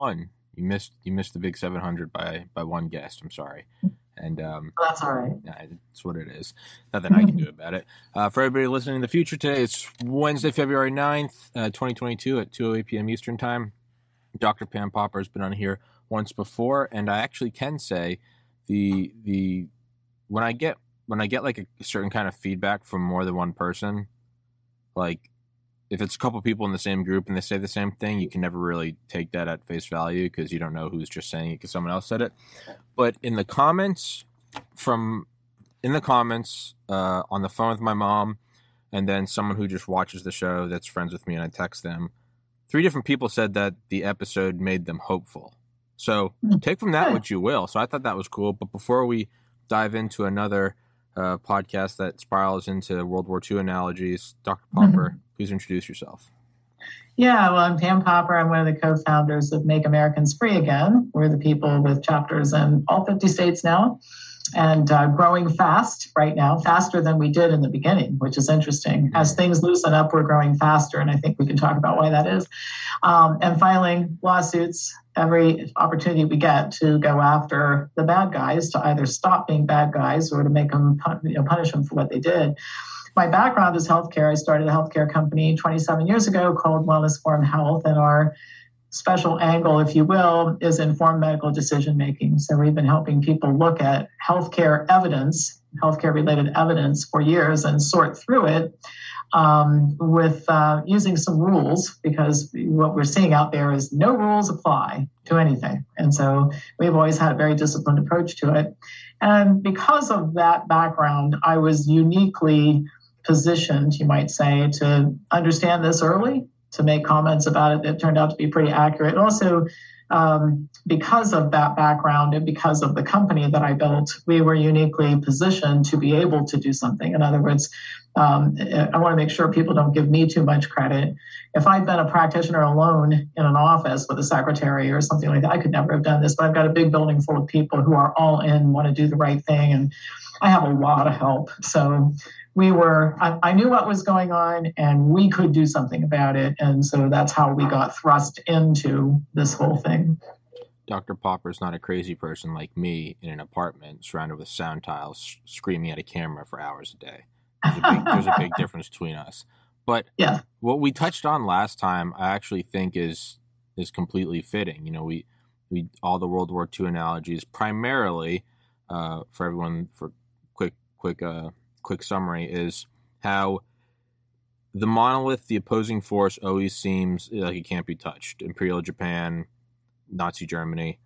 one. You missed you missed the big 700 by by one guest. I'm sorry. And um, that's all right. Yeah, that's what it is. Nothing I can do about it. Uh, for everybody listening in the future today, it's Wednesday, February 9th, uh, 2022 at 2:08 p.m. Eastern Time. Dr. Pam Popper has been on here once before, and I actually can say the the when I get when I get like a certain kind of feedback from more than one person, like if it's a couple people in the same group and they say the same thing, you can never really take that at face value because you don't know who's just saying it because someone else said it. But in the comments from in the comments uh, on the phone with my mom, and then someone who just watches the show that's friends with me, and I text them. Three different people said that the episode made them hopeful. So hmm. take from that what you will. So I thought that was cool. But before we dive into another uh, podcast that spirals into World War II analogies, Dr. Popper. Mm-hmm Please introduce yourself. Yeah, well, I'm Pam Popper. I'm one of the co founders of Make Americans Free Again. We're the people with chapters in all 50 states now and uh, growing fast right now, faster than we did in the beginning, which is interesting. As things loosen up, we're growing faster, and I think we can talk about why that is. Um, and filing lawsuits every opportunity we get to go after the bad guys to either stop being bad guys or to make them you know, punish them for what they did my background is healthcare. I started a healthcare company 27 years ago called Wellness Forum Health, and our special angle, if you will, is informed medical decision making. So we've been helping people look at healthcare evidence, healthcare related evidence for years and sort through it um, with uh, using some rules because what we're seeing out there is no rules apply to anything. And so we've always had a very disciplined approach to it. And because of that background, I was uniquely positioned, you might say, to understand this early, to make comments about it that turned out to be pretty accurate. And also, um, because of that background and because of the company that I built, we were uniquely positioned to be able to do something. In other words, um, I want to make sure people don't give me too much credit. If I'd been a practitioner alone in an office with a secretary or something like that, I could never have done this. But I've got a big building full of people who are all in, want to do the right thing, and I have a lot of help. So we were I, I, knew what was going on and we could do something about it. And so that's how we got thrust into this whole thing. Dr popper's not a crazy person like me in an apartment surrounded with sound tiles screaming at a camera for hours a day. There's a big, there's a big difference between us. But yeah. what we touched on last time i actually think is is completely fitting. You know we we all the world war ii analogies primarily uh, for everyone for quick uh, quick summary is how the monolith, the opposing force, always seems like it can't be touched. Imperial Japan, Nazi Germany.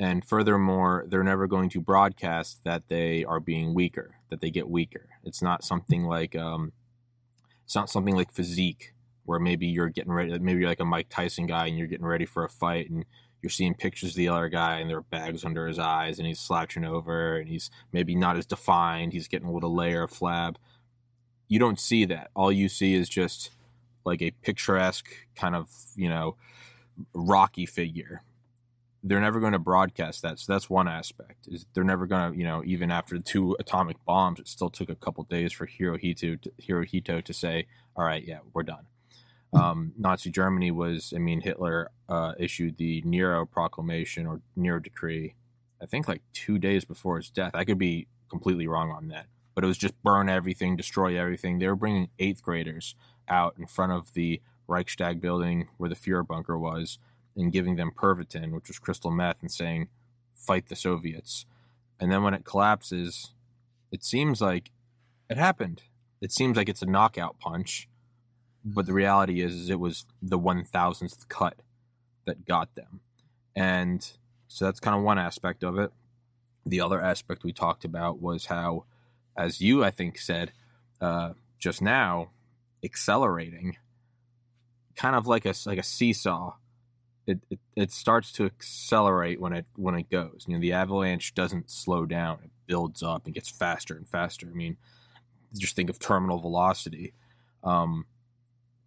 And furthermore, they're never going to broadcast that they are being weaker, that they get weaker. It's not something like um, it's not something like physique, where maybe you're getting ready, maybe you're like a Mike Tyson guy and you're getting ready for a fight, and you're seeing pictures of the other guy and there are bags under his eyes and he's slouching over and he's maybe not as defined. He's getting a little layer of flab. You don't see that. All you see is just like a picturesque kind of, you know, rocky figure. They're never going to broadcast that. So that's one aspect. Is they're never going to, you know, even after the two atomic bombs, it still took a couple days for Hirohito to, Hirohito to say, "All right, yeah, we're done." Um, Nazi Germany was, I mean, Hitler uh, issued the Nero Proclamation or Nero Decree, I think like two days before his death. I could be completely wrong on that, but it was just burn everything, destroy everything. They were bringing eighth graders out in front of the Reichstag building where the Fuhrer bunker was and giving them Pervitin, which was crystal meth, and saying, fight the Soviets. And then when it collapses, it seems like it happened. It seems like it's a knockout punch but the reality is, is it was the one thousandth cut that got them, and so that's kind of one aspect of it. The other aspect we talked about was how, as you I think said uh, just now, accelerating, kind of like a like a seesaw. it, it, it starts to accelerate when it when it goes. You know, the avalanche doesn't slow down; it builds up and gets faster and faster. I mean, just think of terminal velocity, um,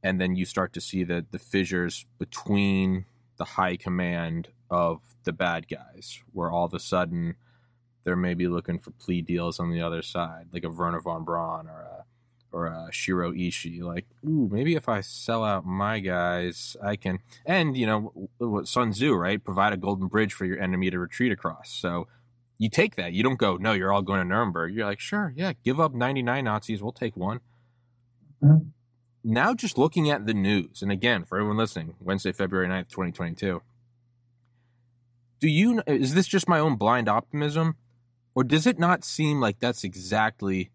and then you start to see the the fissures between the high command of the bad guys, where all of a sudden they're maybe looking for plea deals on the other side, like a Wernher von Braun or a or a Shiro Ishii. Like, ooh, maybe if I sell out my guys, I can. And you know, Sun Tzu, right? Provide a golden bridge for your enemy to retreat across. So you take that. You don't go, no, you're all going to Nuremberg. You're like, sure, yeah, give up 99 Nazis. We'll take one. Mm-hmm. Now, just looking at the news, and again, for everyone listening, Wednesday, February 9th, 2022. Do you, is this just my own blind optimism? Or does it not seem like that's exactly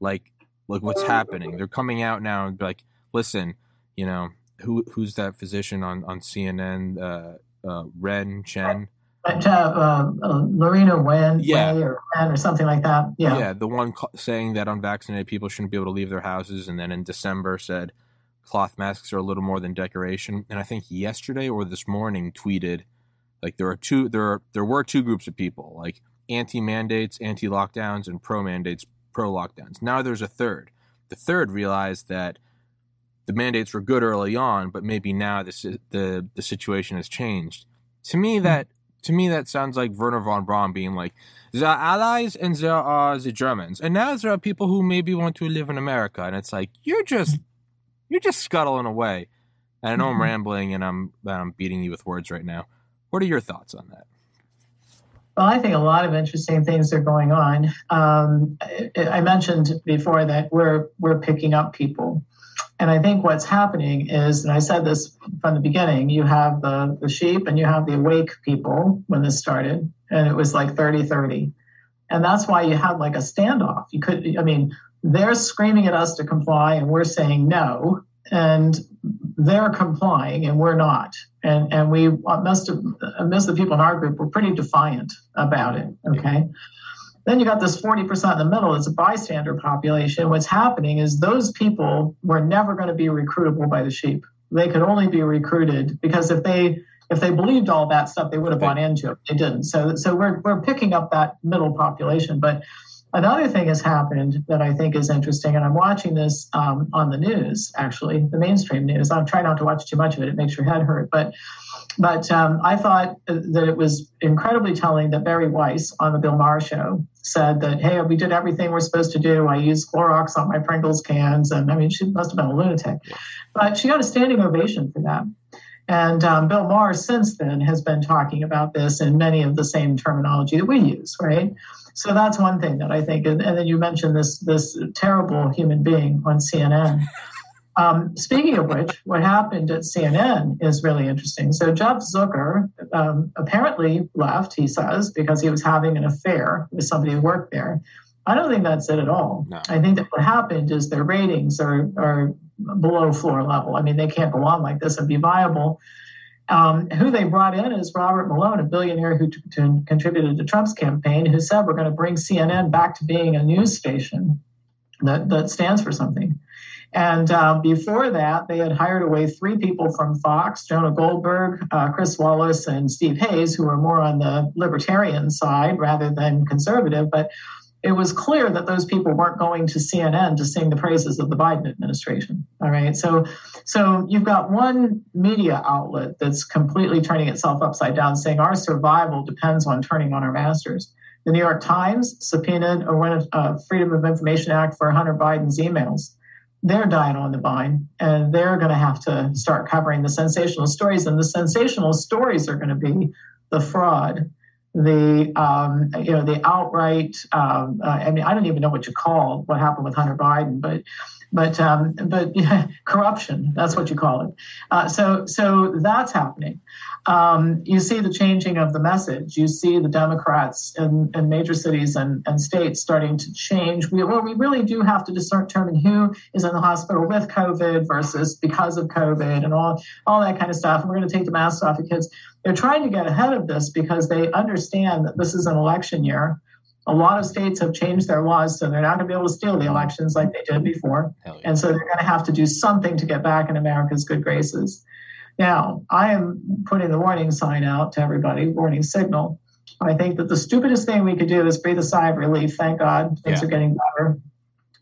like like what's happening. They're coming out now and be like, listen, you know, who who's that physician on on CNN? Uh, uh, Ren Chen. Uh, uh, uh, Lorena Wen, yeah. or Wen or something like that. Yeah, yeah, the one saying that unvaccinated people shouldn't be able to leave their houses, and then in December said cloth masks are a little more than decoration. And I think yesterday or this morning tweeted like there are two there are, there were two groups of people like anti mandates, anti lockdowns, and pro mandates, pro lockdowns. Now there's a third. The third realized that the mandates were good early on, but maybe now this the the situation has changed. To me, hmm. that to me that sounds like Wernher von Braun being like, there are allies and there are the Germans, and now there are people who maybe want to live in America, and it's like you're just you're just scuttling away. And I know I'm mm-hmm. rambling and I'm I'm beating you with words right now. What are your thoughts on that? Well, I think a lot of interesting things are going on. Um, I mentioned before that we're we're picking up people, and I think what's happening is, and I said this from the beginning, you have the the sheep and you have the awake people when this started, and it was like 30-30. and that's why you had like a standoff. You could, I mean, they're screaming at us to comply, and we're saying no, and they're complying and we're not. And and we uh, most of uh, most of the people in our group were pretty defiant about it. Okay. Then you got this 40% in the middle, it's a bystander population. What's happening is those people were never going to be recruitable by the sheep. They could only be recruited because if they if they believed all that stuff, they would have bought into it. They didn't. So so we're we're picking up that middle population. But Another thing has happened that I think is interesting, and I'm watching this um, on the news, actually, the mainstream news. I'm trying not to watch too much of it; it makes your head hurt. But, but um, I thought that it was incredibly telling that Bari Weiss on the Bill Maher show said that, "Hey, we did everything we're supposed to do. I used Clorox on my Pringles cans, and I mean, she must have been a lunatic, but she got a standing ovation for that." And um, Bill Maher, since then, has been talking about this in many of the same terminology that we use, right? So that's one thing that I think. And, and then you mentioned this this terrible human being on CNN. Um, speaking of which, what happened at CNN is really interesting. So Jeff Zucker um, apparently left, he says, because he was having an affair with somebody who worked there. I don't think that's it at all. No. I think that what happened is their ratings are, are below floor level. I mean, they can't go on like this and be viable. Um, who they brought in is Robert Malone, a billionaire who t- t- contributed to Trump's campaign, who said we're going to bring CNN back to being a news station that, that stands for something. And uh, before that, they had hired away three people from Fox Jonah Goldberg, uh, Chris Wallace, and Steve Hayes, who are more on the libertarian side rather than conservative. But it was clear that those people weren't going to CNN to sing the praises of the Biden administration. All right. So so you've got one media outlet that's completely turning itself upside down, saying our survival depends on turning on our masters. The New York Times subpoenaed a uh, Freedom of Information Act for Hunter Biden's emails. They're dying on the vine, and they're going to have to start covering the sensational stories. And the sensational stories are going to be the fraud, the um, you know the outright um, uh, I mean I don't even know what you call what happened with Hunter Biden, but but um, but corruption that's what you call it. Uh, so so that's happening. Um, you see the changing of the message. You see the Democrats in, in major cities and, and states starting to change. We, well, we really do have to determine who is in the hospital with COVID versus because of COVID and all, all that kind of stuff. And we're going to take the masks off the kids. They're trying to get ahead of this because they understand that this is an election year. A lot of states have changed their laws, so they're not going to be able to steal the elections like they did before. Yeah. And so they're going to have to do something to get back in America's good graces. Now, I am putting the warning sign out to everybody, warning signal. I think that the stupidest thing we could do is breathe a sigh of relief. Thank God things yeah. are getting better.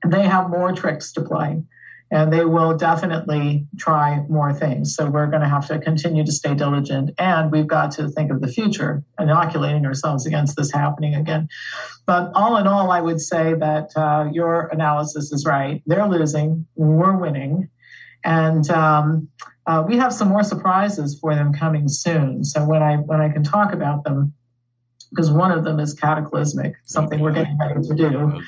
They have more tricks to play and they will definitely try more things. So we're going to have to continue to stay diligent, and we've got to think of the future, inoculating ourselves against this happening again. But all in all, I would say that uh, your analysis is right. They're losing, we're winning, and um, uh, we have some more surprises for them coming soon. So when I when I can talk about them, because one of them is cataclysmic, something we're getting ready to do. Oh,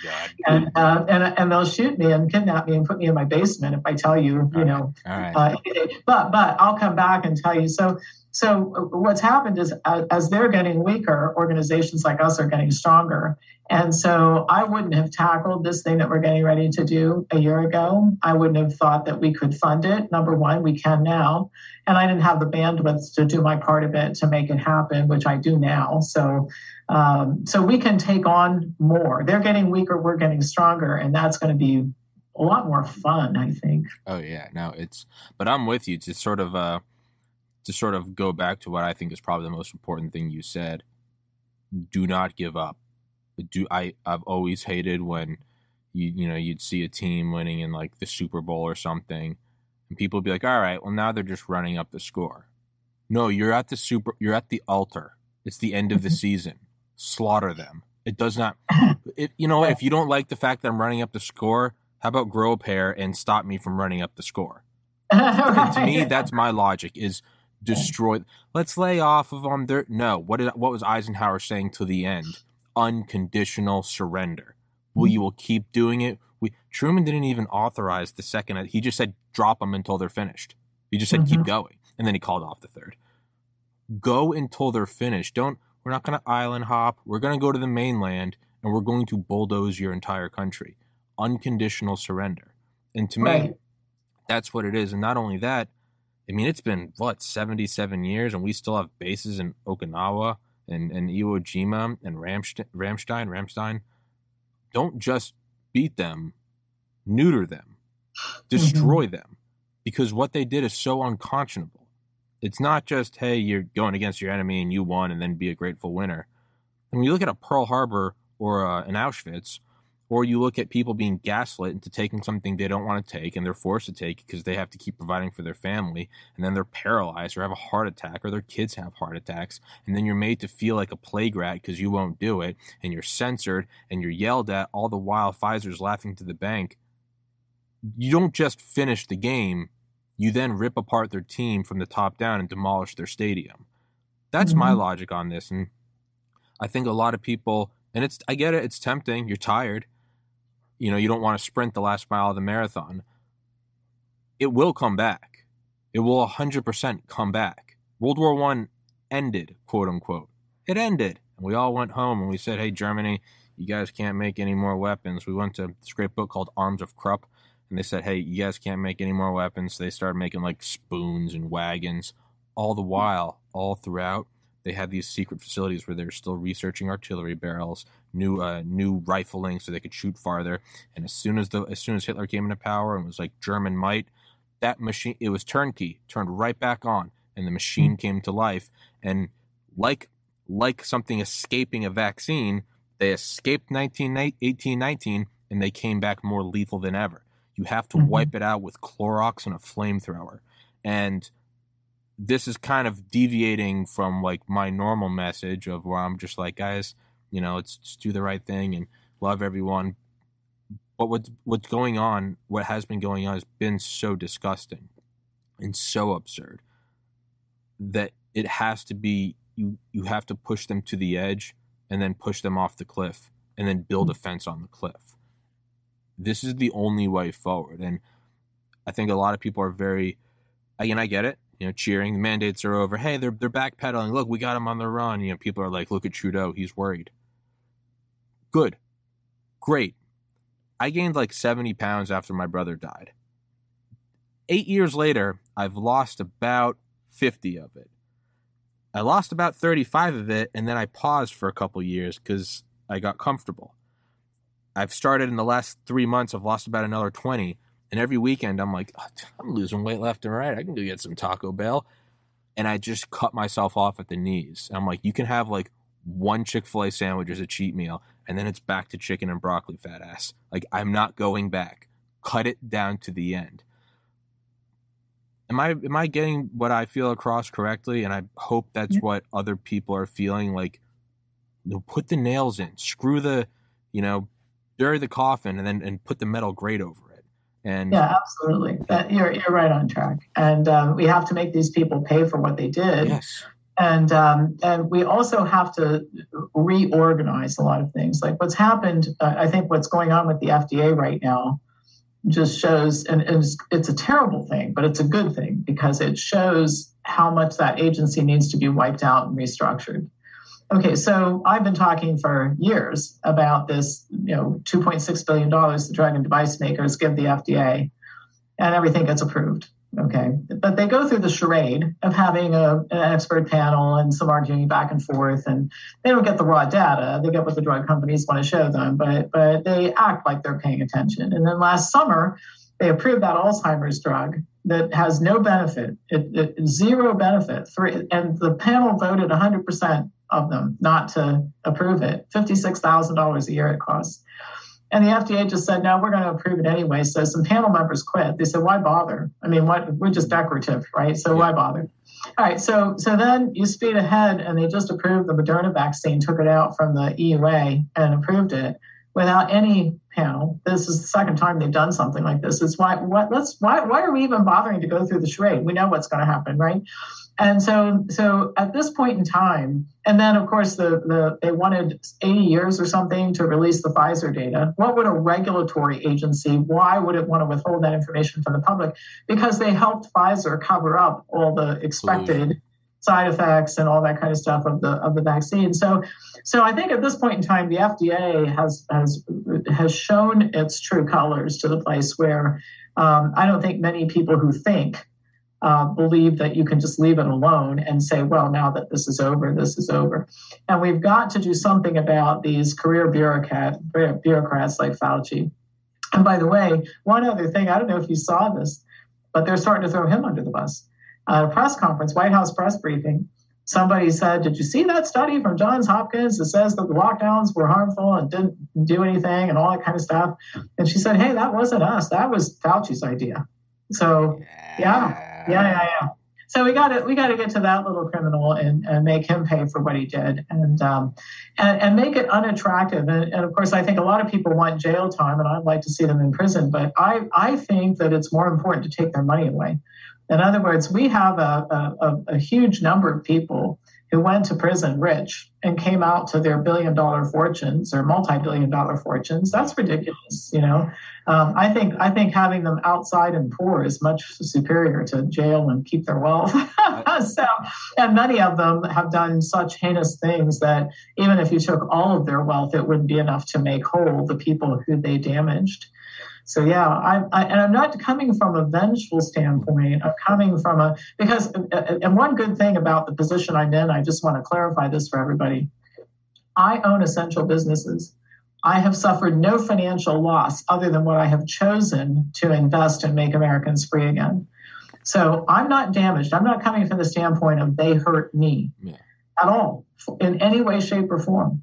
and, uh, and and they'll shoot me and kidnap me and put me in my basement if I tell you, you know. Uh, but but I'll come back and tell you. So so what's happened is uh, as they're getting weaker, organizations like us are getting stronger. And so I wouldn't have tackled this thing that we're getting ready to do a year ago. I wouldn't have thought that we could fund it. Number one, we can now. And I didn't have the bandwidth to do my part of it to make it happen, which I do now. So, um, so we can take on more. They're getting weaker, we're getting stronger, and that's going to be a lot more fun, I think. Oh yeah, no, it's. But I'm with you to sort of, uh, to sort of go back to what I think is probably the most important thing you said. Do not give up do I I've always hated when you you know you'd see a team winning in like the Super Bowl or something, and people would be like, all right, well now they're just running up the score. No, you're at the super. You're at the altar. It's the end of the mm-hmm. season. Slaughter them. It does not. It, you know, if you don't like the fact that I'm running up the score, how about grow a pair and stop me from running up the score? To me, that's my logic. Is destroy. Let's lay off of them. There. No. What did what was Eisenhower saying to the end? unconditional surrender. Will you will keep doing it? We Truman didn't even authorize the second. He just said drop them until they're finished. He just said mm-hmm. keep going, and then he called off the third. Go until they're finished. Don't. We're not going to island hop. We're going to go to the mainland, and we're going to bulldoze your entire country. Unconditional surrender. And to right. me, that's what it is. And not only that, I mean, it's been what seventy-seven years, and we still have bases in Okinawa and, and Iwo Jima and Ramstein, Ramstein, Ramstein, don't just beat them, neuter them, destroy mm-hmm. them, because what they did is so unconscionable. It's not just, hey, you're going against your enemy and you won and then be a grateful winner. And when you look at a Pearl Harbor or uh, an Auschwitz, or you look at people being gaslit into taking something they don't want to take and they're forced to take because they have to keep providing for their family and then they're paralyzed or have a heart attack or their kids have heart attacks and then you're made to feel like a plague rat because you won't do it and you're censored and you're yelled at all the while Pfizer's laughing to the bank you don't just finish the game you then rip apart their team from the top down and demolish their stadium that's mm-hmm. my logic on this and I think a lot of people and it's I get it it's tempting you're tired you know, you don't want to sprint the last mile of the marathon. It will come back. It will 100% come back. World War One ended, quote unquote. It ended. And we all went home and we said, hey, Germany, you guys can't make any more weapons. We went to this great book called Arms of Krupp, and they said, hey, you guys can't make any more weapons. So they started making like spoons and wagons. All the while, all throughout, they had these secret facilities where they were still researching artillery barrels, new uh, new rifling so they could shoot farther. And as soon as the as soon as Hitler came into power and was like German might, that machine it was turnkey, turned right back on, and the machine mm-hmm. came to life. And like like something escaping a vaccine, they escaped 19, 18, 19, and they came back more lethal than ever. You have to mm-hmm. wipe it out with Clorox and a flamethrower. And this is kind of deviating from like my normal message of where I'm just like, guys, you know, let's just do the right thing and love everyone. But what's what's going on, what has been going on, has been so disgusting and so absurd that it has to be you you have to push them to the edge and then push them off the cliff and then build hmm. a fence on the cliff. This is the only way forward, and I think a lot of people are very. Again, I get it you know, cheering. The mandates are over. Hey, they're they're backpedaling. Look, we got them on the run. You know, people are like, look at Trudeau. He's worried. Good, great. I gained like seventy pounds after my brother died. Eight years later, I've lost about fifty of it. I lost about thirty-five of it, and then I paused for a couple years because I got comfortable. I've started in the last three months. I've lost about another twenty and every weekend, I'm like, oh, I'm losing weight left and right. I can go get some Taco Bell. and I just cut myself off at the knees. I'm like, you can have like one Chick fil A sandwich as a cheat meal, and then it's back to chicken and broccoli, fat ass. Like, I'm not going back. Cut it down to the end. Am I am I getting what I feel across correctly? And I hope that's yeah. what other people are feeling. Like, you know, put the nails in, screw the, you know, bury the coffin, and then and put the metal grate over and yeah, absolutely. That, you're you're right on track. And um, we have to make these people pay for what they did. Yes. And um, and we also have to reorganize a lot of things. Like what's happened, uh, I think what's going on with the FDA right now just shows, and, and it's, it's a terrible thing, but it's a good thing because it shows how much that agency needs to be wiped out and restructured. Okay, so I've been talking for years about this, you know, $2.6 billion the drug and device makers give the FDA, and everything gets approved. Okay, but they go through the charade of having a, an expert panel and some arguing back and forth, and they don't get the raw data. They get what the drug companies want to show them, but but they act like they're paying attention. And then last summer, they approved that Alzheimer's drug that has no benefit, it, it, zero benefit. Three, and the panel voted 100% of them not to approve it. $56,000 a year it costs. And the FDA just said, no, we're going to approve it anyway. So some panel members quit. They said, why bother? I mean, what we're just decorative, right? So why bother? All right, so so then you speed ahead, and they just approved the Moderna vaccine, took it out from the EUA and approved it without any panel. This is the second time they've done something like this. It's why what let's why why are we even bothering to go through the charade? We know what's going to happen, right? And so, so at this point in time, and then of course the, the they wanted 80 years or something to release the Pfizer data. What would a regulatory agency? Why would it want to withhold that information from the public? Because they helped Pfizer cover up all the expected side effects and all that kind of stuff of the of the vaccine. So, so I think at this point in time, the FDA has has has shown its true colors to the place where um, I don't think many people who think uh, believe that you can just leave it alone and say, well, now that this is over, this is over. And we've got to do something about these career bureaucrat, bureaucrats like Fauci. And by the way, one other thing, I don't know if you saw this, but they're starting to throw him under the bus. A press conference, White House press briefing, somebody said, Did you see that study from Johns Hopkins that says that the lockdowns were harmful and didn't do anything and all that kind of stuff? And she said, Hey, that wasn't us. That was Fauci's idea. So, yeah yeah, yeah, yeah. So we got to we got to get to that little criminal and, and make him pay for what he did, and um, and, and make it unattractive. And, and of course, I think a lot of people want jail time, and I'd like to see them in prison. But I I think that it's more important to take their money away. In other words, we have a, a, a huge number of people who went to prison rich and came out to their billion dollar fortunes or multi-billion dollar fortunes that's ridiculous you know? Um, i think i think having them outside and poor is much superior to jail and keep their wealth. So and many of them have done such heinous things that even if you took all of their wealth it wouldn't be enough to make whole the people who they damaged so yeah, I, I, and I'm not coming from a vengeful standpoint. I'm coming from a because uh, uh, and one good thing about the position I'm in, I just want to clarify this for everybody. I own essential businesses. I have suffered no financial loss other than what I have chosen to invest and make Americans free again. So I'm not damaged. I'm not coming from the standpoint of they hurt me yeah. at all in any way, shape, or form.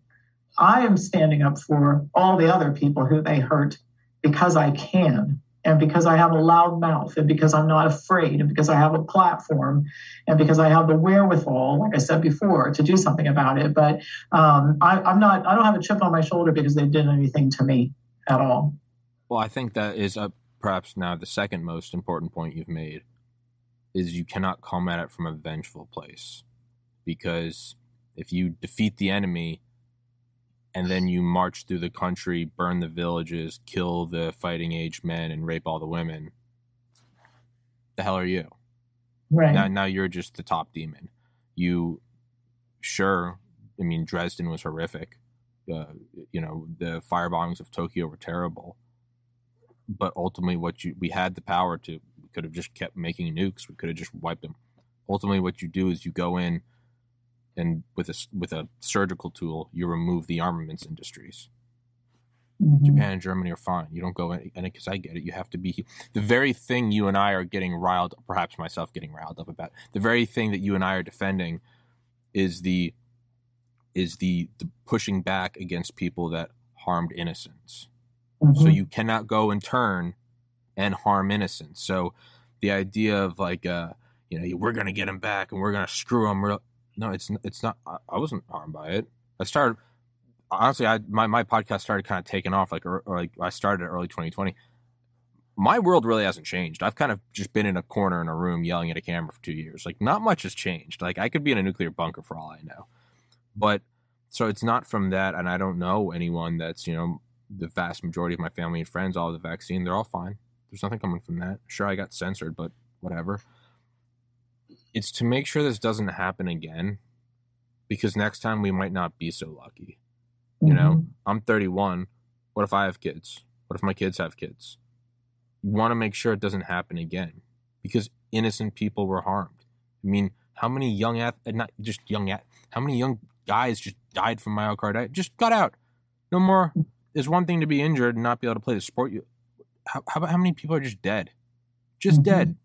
I am standing up for all the other people who they hurt because I can and because I have a loud mouth and because I'm not afraid and because I have a platform and because I have the wherewithal, like I said before, to do something about it. But um, I, I'm not, I don't have a chip on my shoulder because they did anything to me at all. Well, I think that is uh, perhaps now the second most important point you've made is you cannot come at it from a vengeful place because if you defeat the enemy, and then you march through the country, burn the villages, kill the fighting age men, and rape all the women. The hell are you? Right now, now you're just the top demon. You, sure. I mean, Dresden was horrific. Uh, you know, the fire bombings of Tokyo were terrible. But ultimately, what you we had the power to. We could have just kept making nukes. We could have just wiped them. Ultimately, what you do is you go in and with a with a surgical tool you remove the armaments industries Mm-hmm. Japan and Germany are fine. You don't go in, and because I get it, you have to be the very thing you and I are getting riled, perhaps myself getting riled up about. The very thing that you and I are defending is the is the, the pushing back against people that harmed innocents. Mm-hmm. So you cannot go and turn and harm innocents. So the idea of like, uh, you know, we're gonna get them back and we're gonna screw him. No, it's it's not. I wasn't harmed by it. I started honestly. I my my podcast started kind of taking off like or, or like I started early 2020. My world really hasn't changed. I've kind of just been in a corner in a room yelling at a camera for two years. Like not much has changed. Like I could be in a nuclear bunker for all I know. But so it's not from that, and I don't know anyone that's you know the vast majority of my family and friends all the vaccine. They're all fine. There's nothing coming from that. Sure, I got censored, but whatever. It's to make sure this doesn't happen again, because next time we might not be so lucky. You mm-hmm. know, I'm 31. What if I have kids? What if my kids have kids? You want to make sure it doesn't happen again, because innocent people were harmed. I mean, how many young, ath- not just young, ath- how many young guys just died from myocarditis, just got out. No more. It's one thing to be injured and not be able to play the sport. You, how, how about how many people are just dead? Just mm-hmm. dead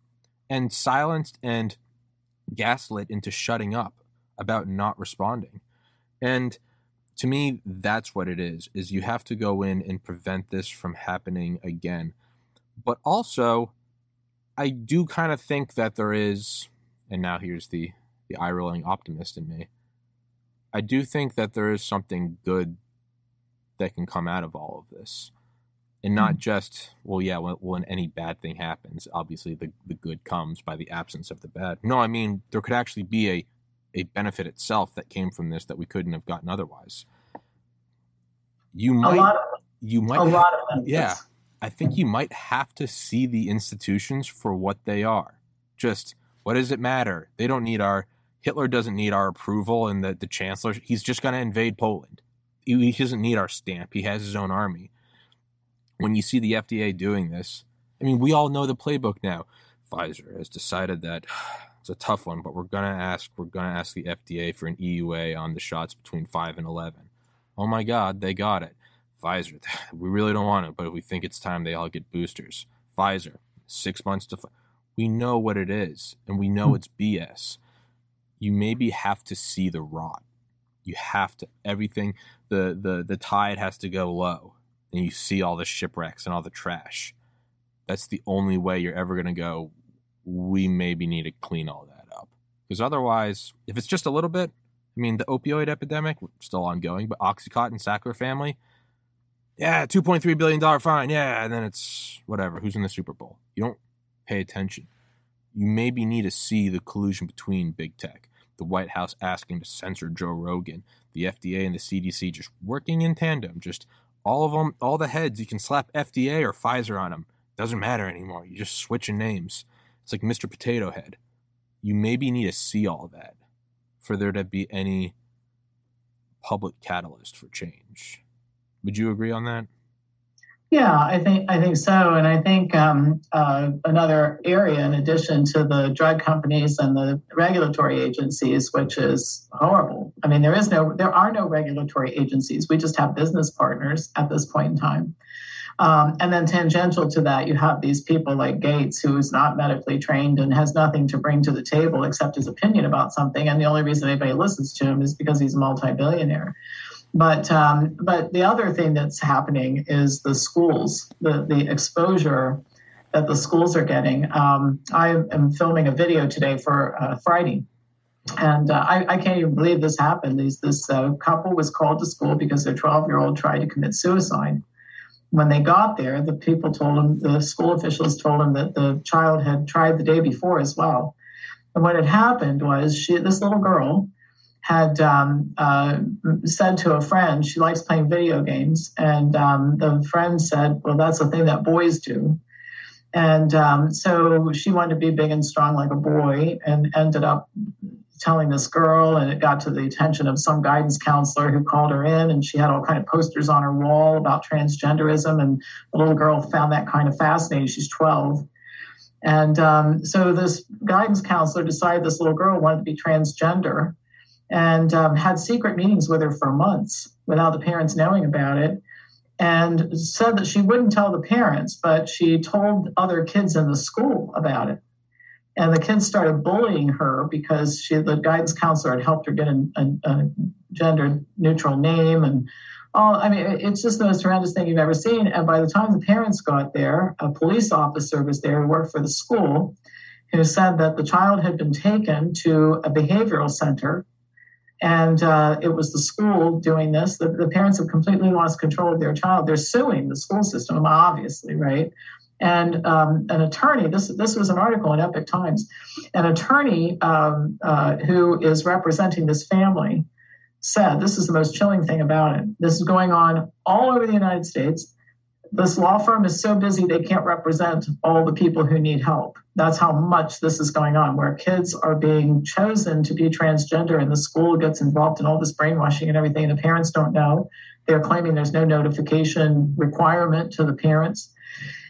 and silenced and gaslit into shutting up about not responding. And to me, that's what it is, is you have to go in and prevent this from happening again. But also, I do kind of think that there is, and now here's the, the eye rolling optimist in me. I do think that there is something good that can come out of all of this. And not mm-hmm. just, well, yeah, when, when, any bad thing happens, obviously the, the good comes by the absence of the bad. No, I mean, there could actually be a, a benefit itself that came from this that we couldn't have gotten otherwise. You might, of, you might, a lot of benefits. yeah, I think you might have to see the institutions for what they are. Just, what does it matter? They don't need our Hitler doesn't need our approval and the, the chancellor. He's just going to invade Poland. He, he doesn't need our stamp. He has his own army. When you see the FDA doing this, I mean, we all know the playbook now. Pfizer has decided that it's a tough one, but we're gonna ask we're gonna ask the FDA for an EUA on the shots between five and eleven. Oh my God, they got it. Pfizer, we really don't want it, but if we think it's time, they all get boosters. Pfizer, six months to. We know what it is, and we know hmm. it's BS you maybe have to see the rot. You have to everything the the the tide has to go low, and you see all the shipwrecks and all the trash. That's the only way you're ever going to go. We maybe need to clean all that up because otherwise, if it's just a little bit, I mean, the opioid epidemic still ongoing, but OxyContin Sackler family, yeah, two point three billion dollar fine, yeah, and then it's whatever. Who's in the Super Bowl? You don't pay attention. You maybe need to see the collusion between big tech the White House asking to censor Joe Rogan, the FDA and the CDC just working in tandem, just all of them, all the heads, you can slap FDA or Pfizer on them. Doesn't matter anymore. You just switching names. It's like Mr. Potato Head. You maybe need to see all that for there to be any public catalyst for change. Would you agree on that? Yeah, I think I think so, and I think um, uh, another area, in addition to the drug companies and the regulatory agencies, which is horrible. I mean, there is no, there are no regulatory agencies. We just have business partners at this point in time. Um, and then tangential to that, you have these people like Gates, who is not medically trained and has nothing to bring to the table except his opinion about something. And the only reason anybody listens to him is because he's a multi-billionaire. But um, but the other thing that's happening is the schools, the the exposure that the schools are getting. Um, I am filming a video today for uh, Friday, and uh, I, I, can't even believe this happened. These, this uh, couple was called to school because their 12 year old tried to commit suicide. When they got there, the people told them, the school officials told them that the child had tried the day before as well. And what had happened was she, this little girl had um, uh, said to a friend she likes playing video games, and um, the friend said, "Well, that's the thing that boys do." And um, so she wanted to be big and strong like a boy, and ended up telling this girl, and it got to the attention of some guidance counselor who called her in, and she had all kind of posters on her wall about transgenderism, and the little girl found that kind of fascinating. She's twelve. And um, so this guidance counselor decided this little girl wanted to be transgender and um, had secret meetings with her for months without the parents knowing about it. and said that she wouldn't tell the parents, but she told other kids in the school about it. And the kids started bullying her because she, the guidance counselor had helped her get a, a, a gender neutral name and all. I mean, it's just the most horrendous thing you've ever seen. And by the time the parents got there, a police officer was there who worked for the school who said that the child had been taken to a behavioral center and uh, it was the school doing this. The, the, parents have completely lost control of their child. They're suing the school system, obviously, right? And um, an attorney, this, this was an article in Epoch Times, an attorney um, uh, who is representing this family said, This is the most chilling thing about it. This is going on all over the United States this law firm is so busy they can't represent all the people who need help. That's how much this is going on, where kids are being chosen to be transgender and the school gets involved in all this brainwashing and everything, and the parents don't know. They're claiming there's no notification requirement to the parents.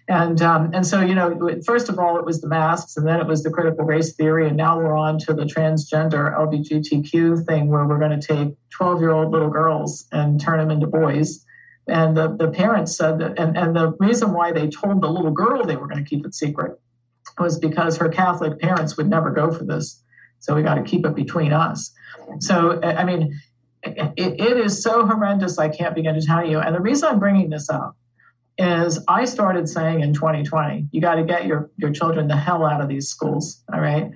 And, um, and so, you know, first of all, it was the masks, and then it was the critical race theory, and now we're on to the transgender LGBTQ thing where we're going to take 12 year old little girls and turn them into boys and the, the parents said that, and, and the reason why they told the little girl they were going to keep it secret was because her Catholic parents would never go for this. So we got to keep it between us. So, I mean, it, it is so horrendous, I can't begin to tell you. And the reason I'm bringing this up is I started saying in 2020, you got to get your, your children the hell out of these schools. All right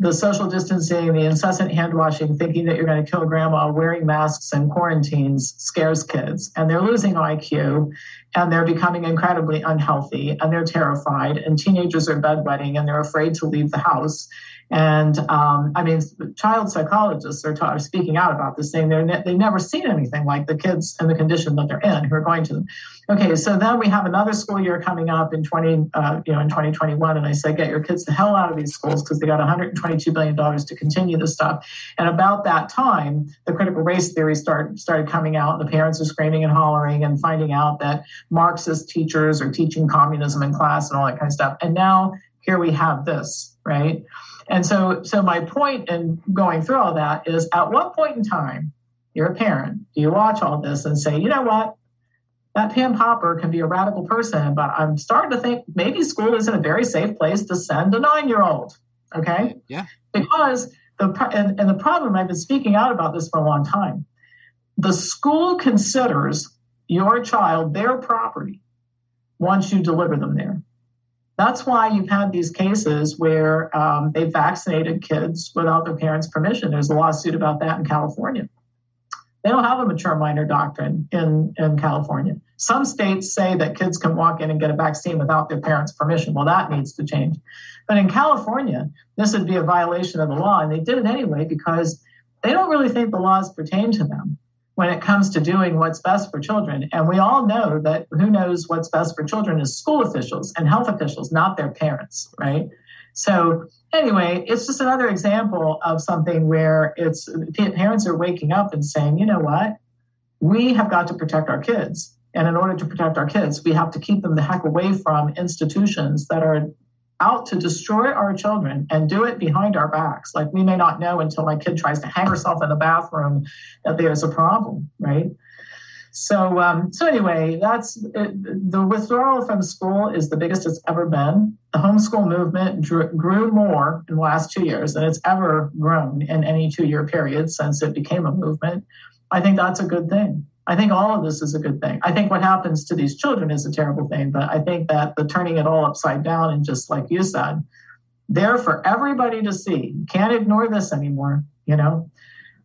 the social distancing, the incessant hand washing, thinking that you're going to kill grandma, wearing masks and quarantines scares kids. And they're losing IQ and they're becoming incredibly unhealthy and they're terrified. And teenagers are bedwetting and they're afraid to leave the house. And um, I mean, child psychologists are, are speaking out about this, saying they're ne- they've never seen anything like the kids in the condition that they're in who are going to them. Okay, so then we have another school year coming up in 20, uh, you know, in 2021, and I say, get your kids the hell out of these schools because they got 122 billion dollars to continue this stuff. And about that time, the critical race theory started started coming out, and the parents are screaming and hollering and finding out that Marxist teachers are teaching communism in class and all that kind of stuff. And now here we have this, right? And so, so my point in going through all that is at what point in time, you're a parent, do you watch all this and say, you know what? That Pam Popper can be a radical person, but I'm starting to think maybe school isn't a very safe place to send a nine year old. Okay? Yeah. Because the, and, and the problem, I've been speaking out about this for a long time. The school considers your child their property once you deliver them there. That's why you've had these cases where um, they vaccinated kids without their parents' permission. There's a lawsuit about that in California. They don't have a mature minor doctrine in, in California. Some states say that kids can walk in and get a vaccine without their parents' permission. Well, that needs to change. But in California, this would be a violation of the law, and they did it anyway because they don't really think the laws pertain to them when it comes to doing what's best for children. And we all know that who knows what's best for children is school officials and health officials, not their parents, right? So anyway, it's just another example of something where it's parents are waking up and saying, you know what? We have got to protect our kids. And in order to protect our kids, we have to keep them the heck away from institutions that are out to destroy our children and do it behind our backs. Like we may not know until my kid tries to hang herself in the bathroom that there's a problem, right? So, um, so anyway, that's it, the withdrawal from school is the biggest it's ever been. The homeschool movement drew, grew more in the last two years than it's ever grown in any two-year period since it became a movement. I think that's a good thing. I think all of this is a good thing. I think what happens to these children is a terrible thing, but I think that the turning it all upside down and just like you said, there for everybody to see. You can't ignore this anymore, you know.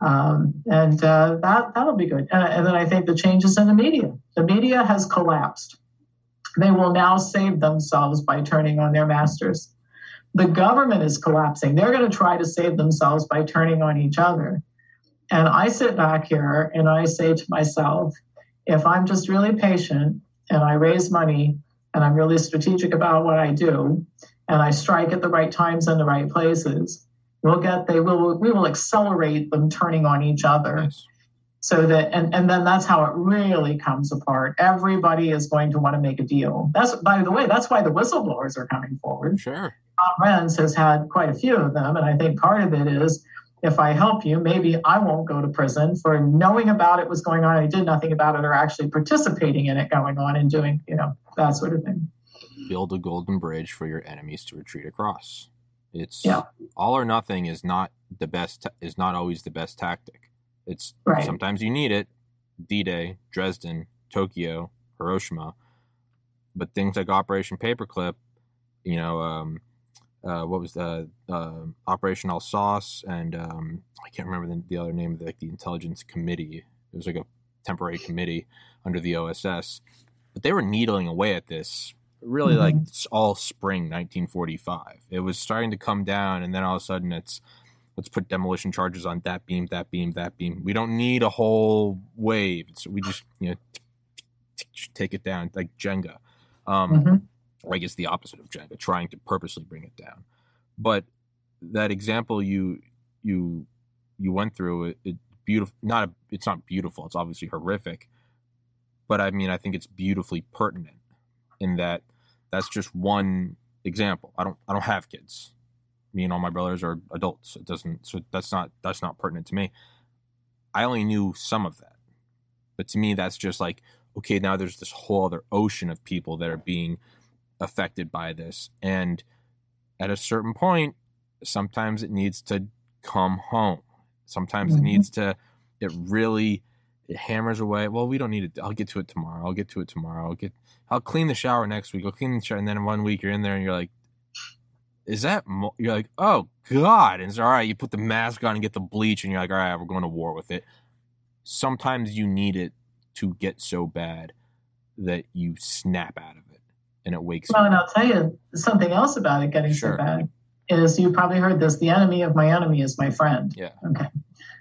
Um, and uh, that that'll be good. And, and then I think the changes in the media. The media has collapsed. They will now save themselves by turning on their masters. The government is collapsing. They're going to try to save themselves by turning on each other. And I sit back here and I say to myself, if I'm just really patient and I raise money and I'm really strategic about what I do and I strike at the right times and the right places, we'll get they will we will accelerate them turning on each other. So that and, and then that's how it really comes apart. Everybody is going to want to make a deal. That's by the way, that's why the whistleblowers are coming forward. Sure. Tom Renz has had quite a few of them, and I think part of it is if I help you, maybe I won't go to prison for knowing about it was going on. I did nothing about it or actually participating in it going on and doing, you know, that sort of thing. Build a golden bridge for your enemies to retreat across. It's yeah. all or nothing is not the best, is not always the best tactic. It's right. sometimes you need it. D Day, Dresden, Tokyo, Hiroshima. But things like Operation Paperclip, you know, um, uh, what was the uh, Operation Alsos, and um, I can't remember the, the other name of the, like the intelligence committee. It was like a temporary committee under the OSS, but they were needling away at this really mm-hmm. like all spring 1945. It was starting to come down, and then all of a sudden it's let's put demolition charges on that beam, that beam, that beam. We don't need a whole wave. It's, we just you know take it down like Jenga. Um, mm-hmm or I guess the opposite of Jenga, trying to purposely bring it down. But that example you you you went through it, it beautiful not a, it's not beautiful it's obviously horrific but i mean i think it's beautifully pertinent in that that's just one example. I don't i don't have kids. Me and all my brothers are adults. It doesn't so that's not that's not pertinent to me. I only knew some of that. But to me that's just like okay now there's this whole other ocean of people that are being affected by this. And at a certain point, sometimes it needs to come home. Sometimes mm-hmm. it needs to, it really, it hammers away. Well, we don't need it. I'll get to it tomorrow. I'll get to it tomorrow. I'll get, I'll clean the shower next week. I'll clean the shower. And then one week you're in there and you're like, is that, mo-? you're like, oh God. And it's all right. You put the mask on and get the bleach and you're like, all right, we're going to war with it. Sometimes you need it to get so bad that you snap out of it and it wakes well, and I'll tell you something else about it getting sure. so bad is you probably heard this: the enemy of my enemy is my friend. Yeah. Okay.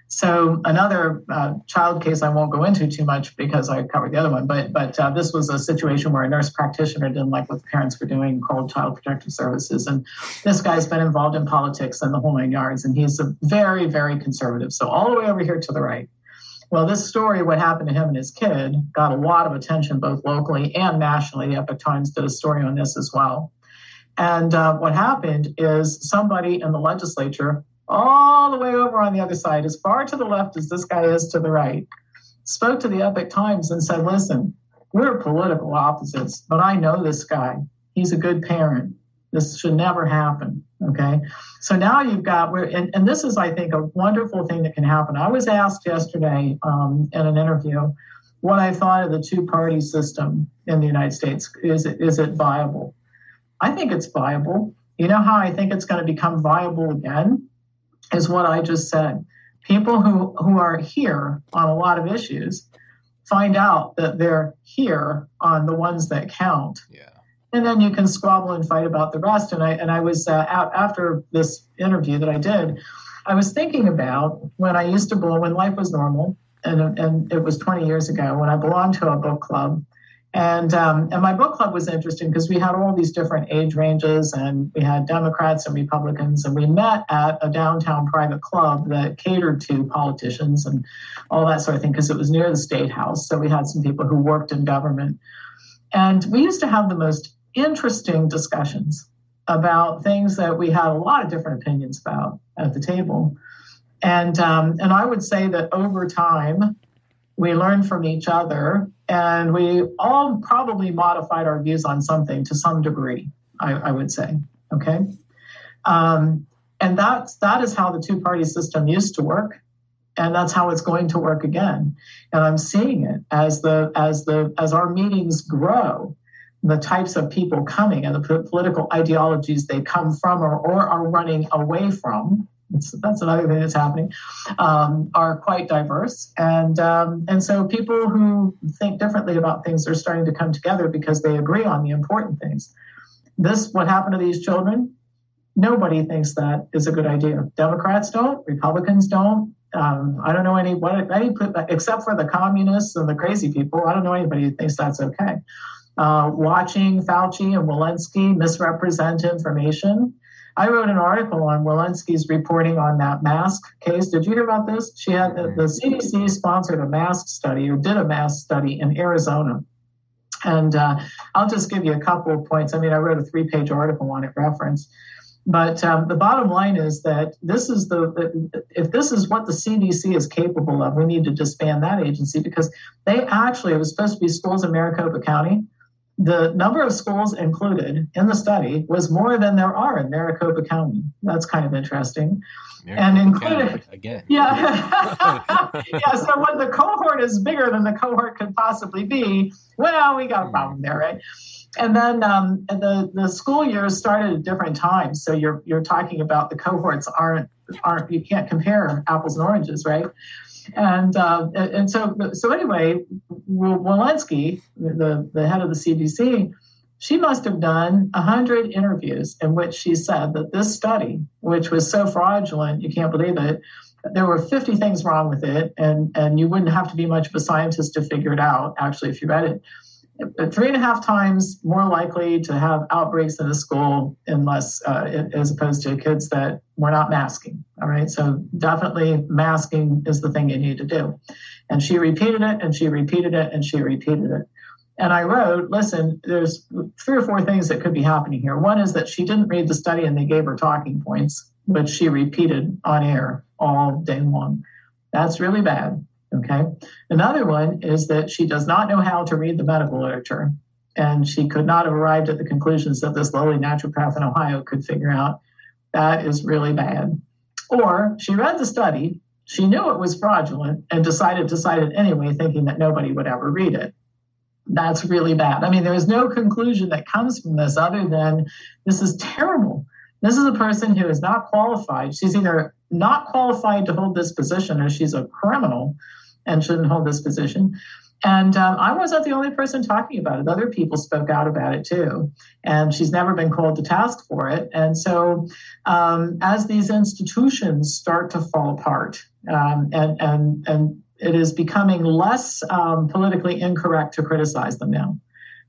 So another uh, child case I won't go into too much because I covered the other one, but but uh, this was a situation where a nurse practitioner didn't like what the parents were doing, called Child Protective Services, and this guy's been involved in politics and the whole nine yards, and he's a very very conservative. So all the way over here to the right. Well, this story, what happened to him and his kid, got a lot of attention both locally and nationally. The Epoch Times did a story on this as well. And uh, what happened is somebody in the legislature, all the way over on the other side, as far to the left as this guy is to the right, spoke to the Epoch Times and said, Listen, we're political opposites, but I know this guy. He's a good parent. This should never happen. Okay. So now you've got where, and, and this is, I think, a wonderful thing that can happen. I was asked yesterday um, in an interview what I thought of the two party system in the United States. Is it, is it viable? I think it's viable. You know how I think it's going to become viable again? Is what I just said. People who, who are here on a lot of issues find out that they're here on the ones that count. Yeah and then you can squabble and fight about the rest. And I and I was uh, out after this interview that I did, I was thinking about when I used to belong when life was normal, and and it was 20 years ago when I belonged to a book club. And um, and my book club was interesting because we had all these different age ranges, and we had Democrats and Republicans, and we met at a downtown private club that catered to politicians and all that sort of thing because it was near the state house. So we had some people who worked in government, and we used to have the most interesting discussions about things that we had a lot of different opinions about at the table. And, um, and I would say that over time, we learned from each other and we all probably modified our views on something to some degree, I, I would say. Okay. Um, and that's, that is how the two party system used to work. And that's how it's going to work again. And I'm seeing it as the, as the, as our meetings grow the types of people coming and the political ideologies they come from or, or are running away from that's another thing that's happening um, are quite diverse. And um, and so people who think differently about things are starting to come together because they agree on the important things. This what happened to these children? Nobody thinks that is a good idea. Democrats don't republicans don't um, I don't know any what any except for the communists and the crazy people. I don't know anybody who thinks that's okay uh, watching Fauci and Walensky misrepresent information. I wrote an article on Walensky's reporting on that mask case. Did you hear about this? She had the, the CDC sponsored a mask study or did a mask study in Arizona. And uh, I'll just give you a couple of points. I mean, I wrote a three page article on it, reference. But um, the bottom line is that this is the if this is what the CDC is capable of, we need to disband that agency because they actually it was supposed to be schools in Maricopa County. The number of schools included in the study was more than there are in Maricopa County. That's kind of interesting. Maricopa and included County, again. Yeah. yeah. So when the cohort is bigger than the cohort could possibly be, well, we got a problem there, right? and then um, the the school years started at different times. So you're you're talking about the cohorts aren't aren't you can't compare apples and oranges, right? And uh, and so so anyway, Walensky, the the head of the CDC, she must have done hundred interviews in which she said that this study, which was so fraudulent, you can't believe it. There were 50 things wrong with it, and, and you wouldn't have to be much of a scientist to figure it out, actually, if you read it three and a half times more likely to have outbreaks in a school unless uh, as opposed to kids that were not masking all right? So definitely masking is the thing you need to do. And she repeated it and she repeated it and she repeated it. And i wrote listen there's three or four things that could be happening here. One is that she didn't read the study and they gave her talking points which she repeated on air all day long. That's really bad Okay. Another one is that she does not know how to read the medical literature, and she could not have arrived at the conclusions that this lowly naturopath in Ohio could figure out. That is really bad. Or she read the study, she knew it was fraudulent, and decided to cite it anyway, thinking that nobody would ever read it. That's really bad. I mean, there is no conclusion that comes from this other than this is terrible. This is a person who is not qualified. She's either not qualified to hold this position or she's a criminal and shouldn't hold this position. And um, I wasn't the only person talking about it. Other people spoke out about it too. And she's never been called to task for it. And so, um, as these institutions start to fall apart, um, and, and, and it is becoming less um, politically incorrect to criticize them now.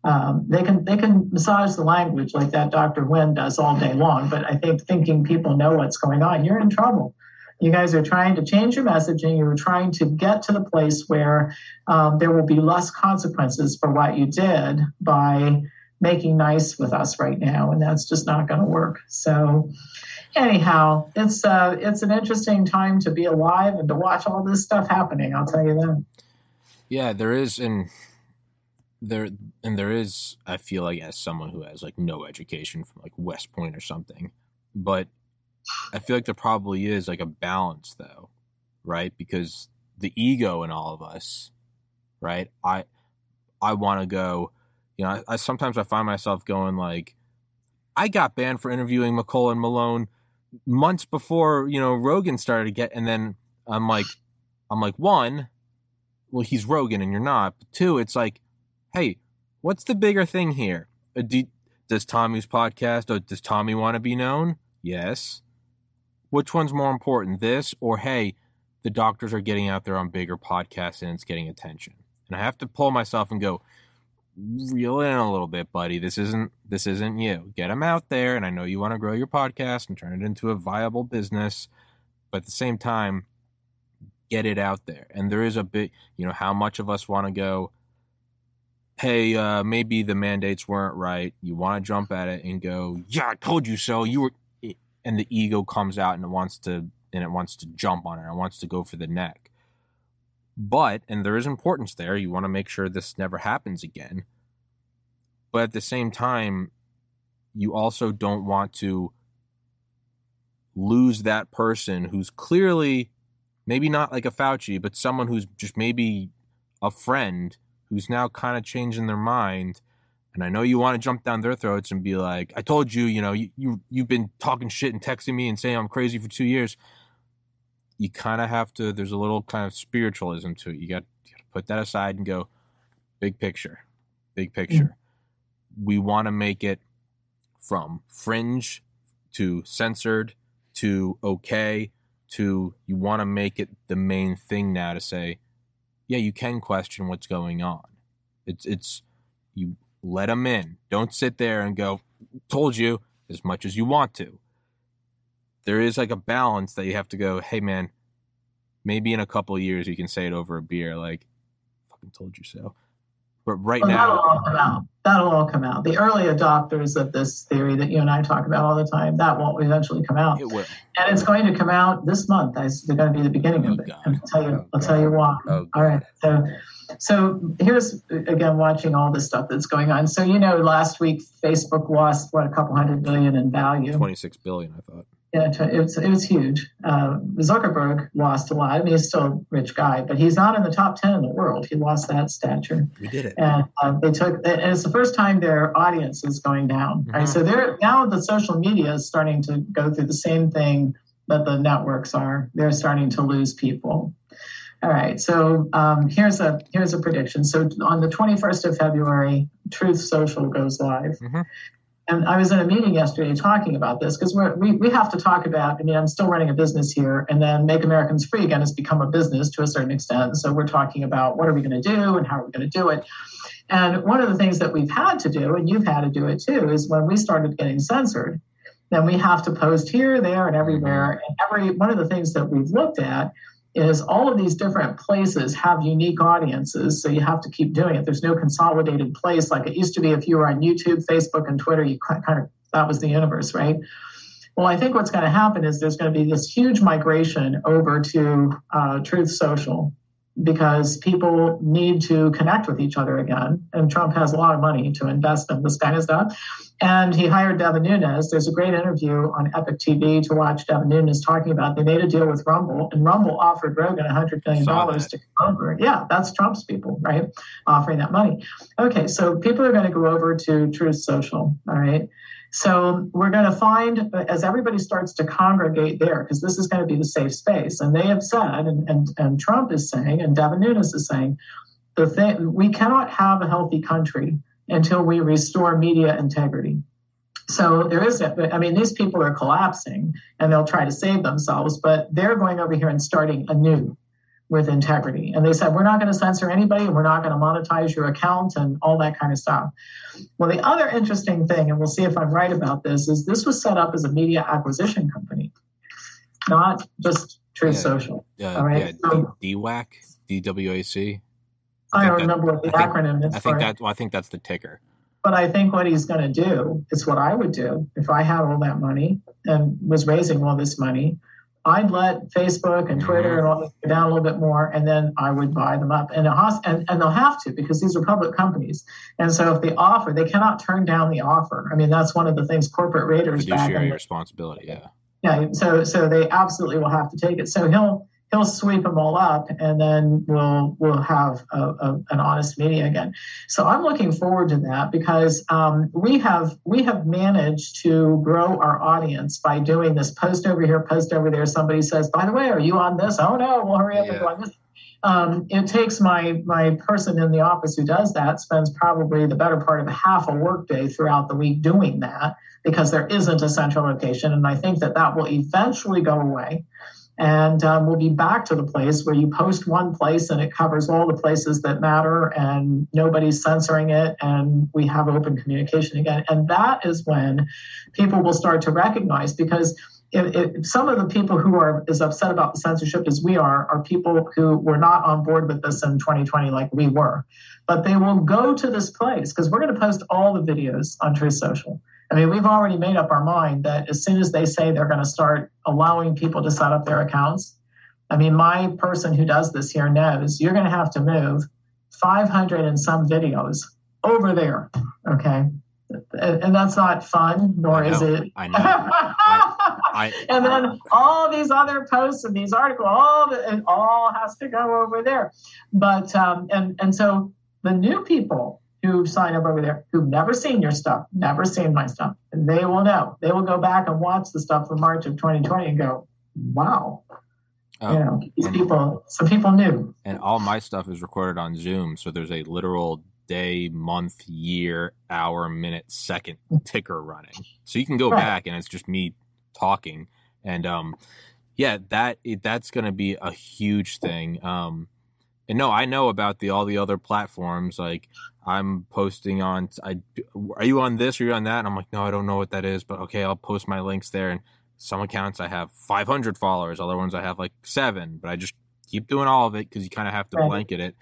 Um, they can they can massage the language like that Dr. Wen does all day long, but I think thinking people know what's going on, you're in trouble. You guys are trying to change your messaging. You're trying to get to the place where um, there will be less consequences for what you did by making nice with us right now, and that's just not going to work. So, anyhow, it's uh, it's an interesting time to be alive and to watch all this stuff happening. I'll tell you that. Yeah, there is, and there and there is. I feel like as someone who has like no education from like West Point or something, but I feel like there probably is like a balance though, right? Because the ego in all of us, right? I I want to go, you know, I, I, sometimes I find myself going like I got banned for interviewing McCullough and Malone months before, you know, Rogan started to get and then I'm like I'm like one, well he's Rogan and you're not. But two, it's like, hey, what's the bigger thing here? Uh, do, does Tommy's podcast or does Tommy want to be known? Yes. Which one's more important, this or hey, the doctors are getting out there on bigger podcasts and it's getting attention? And I have to pull myself and go, reel in a little bit, buddy. This isn't this isn't you. Get them out there, and I know you want to grow your podcast and turn it into a viable business, but at the same time, get it out there. And there is a bit, you know, how much of us want to go, hey, uh, maybe the mandates weren't right. You want to jump at it and go, yeah, I told you so. You were and the ego comes out and it wants to and it wants to jump on it. It wants to go for the neck. But and there is importance there. You want to make sure this never happens again. But at the same time, you also don't want to lose that person who's clearly maybe not like a Fauci, but someone who's just maybe a friend who's now kind of changing their mind and I know you want to jump down their throats and be like, "I told you, you know, you, you you've been talking shit and texting me and saying I'm crazy for two years." You kind of have to. There's a little kind of spiritualism to it. You got, you got to put that aside and go, big picture, big picture. Mm-hmm. We want to make it from fringe to censored to okay to you want to make it the main thing now to say, yeah, you can question what's going on. It's it's you let them in. Don't sit there and go, told you as much as you want to. There is like a balance that you have to go, hey man, maybe in a couple years you can say it over a beer, like, fucking told you so. But right Well, now, that'll all come out. That'll all come out. The early adopters of this theory that you and I talk about all the time, that won't eventually come out. it will. And it's going to come out this month. I, they're going to be the beginning of Oh, it. God. I'll tell you. Oh, I'll tell you why. Oh, All right. So, so here's again watching all this stuff that's going on. So you know, last week Facebook lost what a couple hundred billion in value. Twenty six billion, I thought. Yeah, it was, it was huge. Uh, Zuckerberg lost a lot. I mean, he's still a rich guy, but he's not in the top 10 in the world. He lost that stature. We did it. And uh, they took, and it's the first time their audience is going down. Right. Mhm. So they're now the social media is starting to go through the same thing that the networks are. They're starting to lose people. All right. So um, here's a here's a prediction. So on the 21st of February, Truth Social goes live. Mhm. And I was in a meeting yesterday talking about this because we we have to talk about. I mean, I'm still running a business here, and then Make Americans Free again has become a business to a certain extent. So we're talking about what are we going to do and how are we going to do it. And one of the things that we've had to do, and you've had to do it too, is when we started getting censored, then we have to post here, there, and everywhere. Mm-hmm. And every one of the things that we've looked at is all of these different places have unique audiences, so you have to keep doing it. There's no consolidated place like it used to be. If you were on YouTube, Facebook, and Twitter, you kind of that was the universe, right? Well, I think what's going to happen is there's going to be this huge migration over to uh, Truth Social because people need to connect with each other again. And Trump has a lot of money to invest in this kind of stuff. And he hired Devin Nunes. There's a great interview on Epoch TV to watch Devin Nunes talking about. They made a deal with Rumble, and Rumble offered Rogan $100 million to come over. Yeah, that's Trump's people, right? Offering that money. Okay, so people are going to go over to Truth Social, all right? So we're going to find as everybody starts to congregate there, because this is going to be the safe space. And they have said, and, and, and Trump is saying, and Devin Nunes is saying, the thing we cannot have a healthy country until we restore media integrity. So there is, I mean, these people are collapsing and they'll try to save themselves, but they're going over here and starting anew with integrity. And they said, we're not going to censor anybody and we're not going to monetize your account and all that kind of stuff. Well, the other interesting thing, and we'll see if I'm right about this, is this was set up as a media acquisition company, not just Truth Yeah. Social. Uh, All right, Yeah, so- D- DWAC, DWAC. I think don't remember what the I think- acronym is I for think that. Well, I think that's the ticker. But I think what he's going to do is what I would do if I had all that money and was raising all this money. I'd let Facebook and Twitter mm-hmm. and all this go down a little bit more, and then I would buy them up. And, has, and and they'll have to because these are public companies. And so if they offer, they cannot turn down the offer. I mean, that's one of the things corporate raiders back Fiduciary the responsibility. Yeah. yeah, so so they absolutely will have to take it. So he'll he'll sweep them all up, and then we'll we'll have a, a, an honest media again. So I'm looking forward to that because um, we have we have managed to grow our audience by doing this post over here, post over there. Somebody says, by the way, are you on this? Oh no, we'll hurry up and go on this. Um, it takes my my person in the office who does that spends probably the better part of half a workday throughout the week doing that because there isn't a central location. And I think that that will eventually go away. And um, we'll be back to the place where you post one place and it covers all the places that matter and nobody's censoring it and we have open communication again. And that is when people will start to recognize because if, if some of the people who are as upset about the censorship as we are are people who were not on board with this in 2020 like we were but they will go to this place because we're going to post all the videos on Truth Social. I mean, we've already made up our mind that as soon as they say they're going to start allowing people to set up their accounts, I mean, my person who does this here knows you're going to have to move 500 and some videos over there. Okay. And that's not fun, nor is it. I know. I, and then all these other posts and these articles, all the, it all has to go over there. But um, and and so the new people who sign up over there who've never seen your stuff, never seen my stuff, And they will know. They will go back and watch the stuff from March of 2020 and go, "Wow, oh, you know, these and- people, some people knew." and all my stuff is recorded on Zoom, so there's a literal day, month, year, hour, minute, second ticker running. So you can go Right. back and it's just me talking. And um yeah, that it, that's going to be a huge thing. Um and no, I know about the all the other platforms like I'm posting on I are you on this or are you on that? And I'm like, "No, I don't know what that is, but okay, I'll post my links there." And some accounts I have 500 followers, other ones I have like 7, but I just keep doing all of it because you kind of have to Right. blanket it.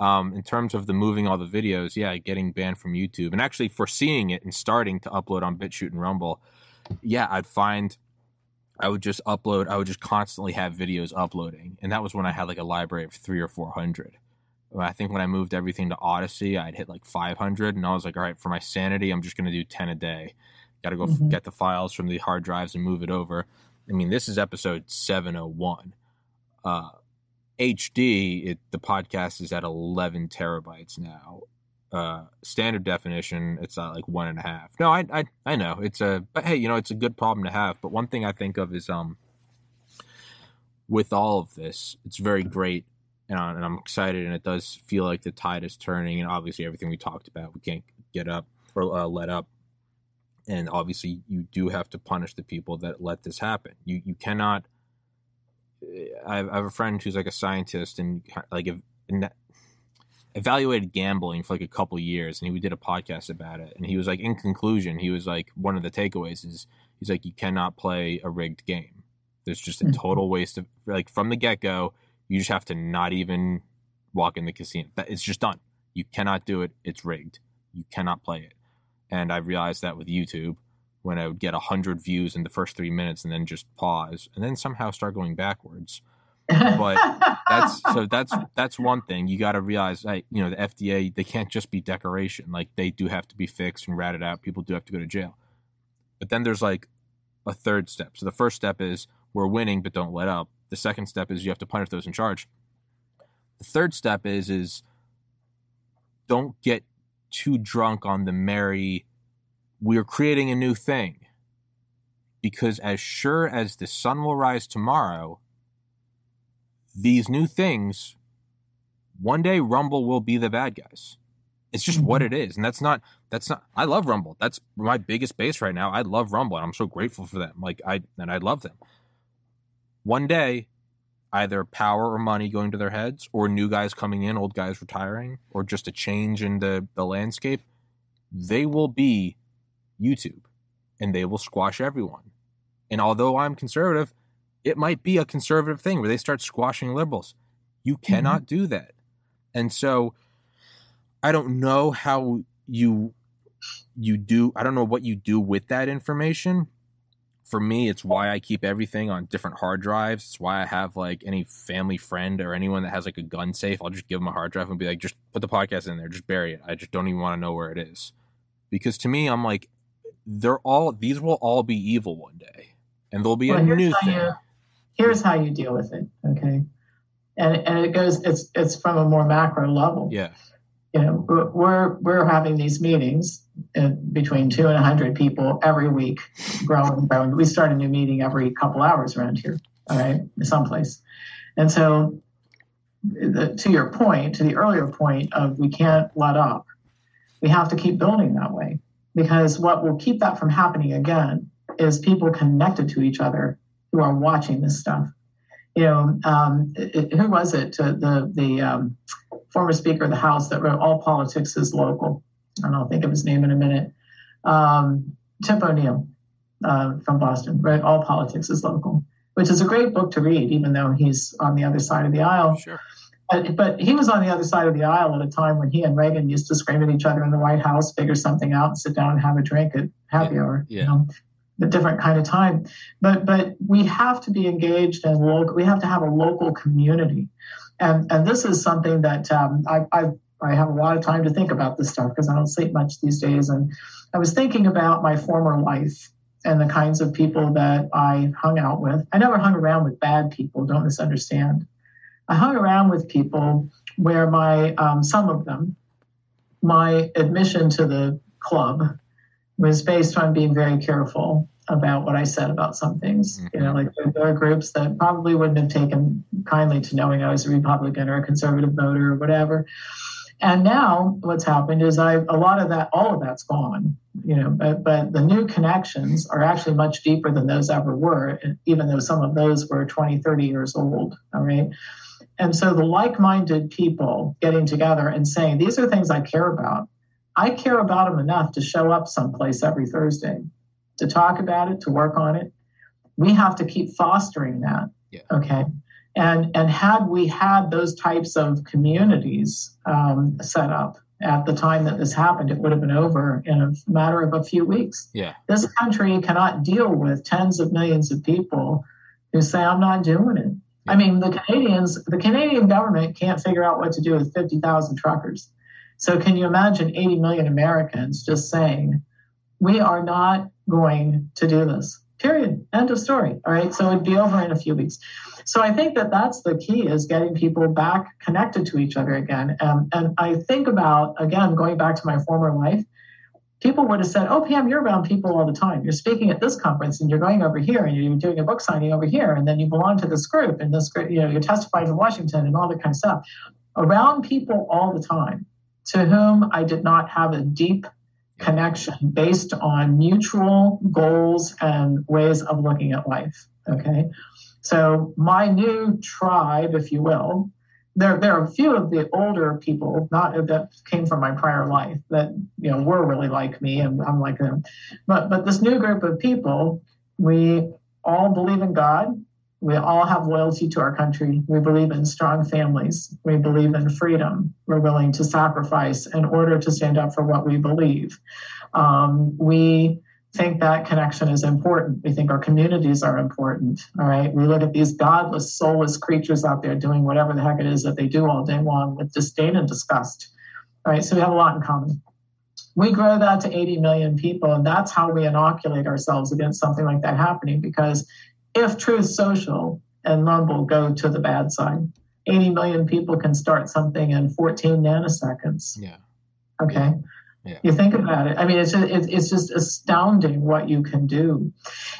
Um, in terms of the moving all the videos, yeah, getting banned from YouTube and actually foreseeing it and starting to upload on BitChute and Rumble, yeah, I'd find I would just upload. I would just constantly have videos uploading, and that was when I had like a library of three or four hundred. I think when I moved everything to Odysee, I'd hit like five hundred, and I was like, all right, for my sanity, I'm just going to do ten a day. Got to go f- Mhm. get the files from the hard drives and move it over. I mean, this is episode seven oh one. Uh, HD, it, the podcast is at eleven terabytes now. Uh, standard definition, it's at like one and a half. No, I, I, I know it's a, but hey, you know, it's a good problem to have. But one thing I think of is, um, with all of this, it's very great, and, and I'm excited, and it does feel like the tide is turning. And obviously, everything we talked about, we can't get up or uh, let up. And obviously, you do have to punish the people that let this happen. You you cannot. I have, I have a friend who's like a scientist and like and evaluated gambling for like a couple years, and he did a podcast about it. And he was like, in conclusion, he was like, one of the takeaways is he's like, you cannot play a rigged game. There's just a Mhm. total waste of like from the get go. You just have to not even walk in the casino. It's just done. You cannot do it. It's rigged. You cannot play it. And I realized that with YouTube when I would get hundred views in the first three minutes and then just pause and then somehow start going backwards. But That's so that's that's one thing you got to realize. Like you know, the FDA they can't just be decoration. Like they do have to be fixed and ratted out. People do have to go to jail. But then there's like a third step. So the first step is we're winning, but don't let up. The second step is you have to punish those in charge. The third step is is don't get too drunk on the merry. We're creating a new thing. Because as sure as the sun will rise tomorrow, these new things, one day Rumble will be the bad guys. It's just what mm-hmm. it is. And that's not that's not I love Rumble. That's my biggest base right now. I love Rumble and I'm so grateful for them. Like I and I love them. One day, either power or money going to their heads, or new guys coming in, old guys retiring, or just a change in the, the landscape, they will be YouTube and they will squash everyone. And although I'm conservative, it might be a conservative thing where they start squashing liberals. You mm-hmm. cannot do that. And so I don't know how you you do I don't know what you do with that information. For me, it's why I keep everything on different hard drives. It's why I have like any family friend or anyone that has like a gun safe, I'll just give them a hard drive and be like, just put the podcast in there, just bury it. I just don't even want to know where it is. Because to me, I'm like, they're all these will all be evil one day. And there'll be Well, a new thing. you here's how you deal with it. Okay, and and it goes it's it's from a more macro level. Yeah. You know, we're- we're having these meetings uh, between two and hundred people every week, growing, growing. We start a new meeting every couple hours around here. All right, someplace, and so the, to your point, to the earlier point of we can't let up. We have to keep building that way because what will keep that from happening again is people connected to each other who are watching this stuff. You know, um, it, who was it? Uh, the the um, former Speaker of the House that wrote "All Politics is Local." And I'll think of his name in a minute. Um, Tip O'Neill uh, from Boston wrote "All Politics is Local," which is a great book to read, even though he's on the other side of the aisle. Sure. But, but he was on the other side of the aisle at a time when he and Reagan used to scream at each other in the White House, figure something out, and sit down and have a drink at happy Yeah, hour. yeah. You know, a different kind of time. But but we have to be engaged in local. We have to have a local community, and and this is something that um, I I I have a lot of time to think about this stuff because I don't sleep much these days. And I was thinking about my former life and the kinds of people that I hung out with. I never hung around with bad people. Don't misunderstand. I hung around with people where my um, some of them, my admission to the club was based on being very careful about what I said about some things. You know, mm-hmm. like there are groups that probably wouldn't have taken kindly to knowing I was a Republican or a conservative voter or whatever. And now what's happened is I a lot of that, all of that's gone. You know, but but the new connections are actually much deeper than those ever were, even though some of those were 20, 30 years old. All right. And so the like-minded people getting together and saying, these are things I care about. I care about them enough to show up someplace every Thursday, to talk about it, to work on it. We have to keep fostering that. Yeah. Okay. And, and had we had those types of communities um, set up at the time that this happened, it would have been over in a matter of a few weeks. Yeah. This country cannot deal with tens of millions of people who say, I'm not doing it. I mean, the Canadians, the Canadian government can't figure out what to do with 50,000 truckers. So, can you imagine 80 million Americans just saying, we are not going to do this? Period. End of story. All right. So, it'd be over in a few weeks. So, I think that that's the key is getting people back connected to each other again. Um, and I think about, again, going back to my former life, people would have said, "Oh, Pam, you're around people all the time. You're speaking at this conference, and you're going over here, and you're doing a book signing over here, and then you belong to this group, and this group, you know, you're testifying in Washington, and all that kind of stuff." Around people all the time, to whom I did not have a deep connection based on mutual goals and ways of looking at life. Okay, so my new tribe, if you will, there, there are a few of the older people, not that came from my prior life, that you know were really like me, and I'm like them. But but this new group of people, we all believe in God. We all have loyalty to our country. We believe in strong families. We believe in freedom. We're willing to sacrifice in order to stand up for what we believe. Um, we think that connection is important. We think our communities are important. All right. We look at these godless, soulless creatures out there doing whatever the heck it is that they do all day long with disdain and disgust. All right. So we have a lot in common. We grow that to 80 million people, and that's how we inoculate ourselves against something like that happening. Because if Truth Social and Rumble go to the bad side, 80 million people can start something in 14 nanoseconds. Yeah. Okay. Yeah. Yeah. You think about it. I mean, it's just, it's just astounding what you can do,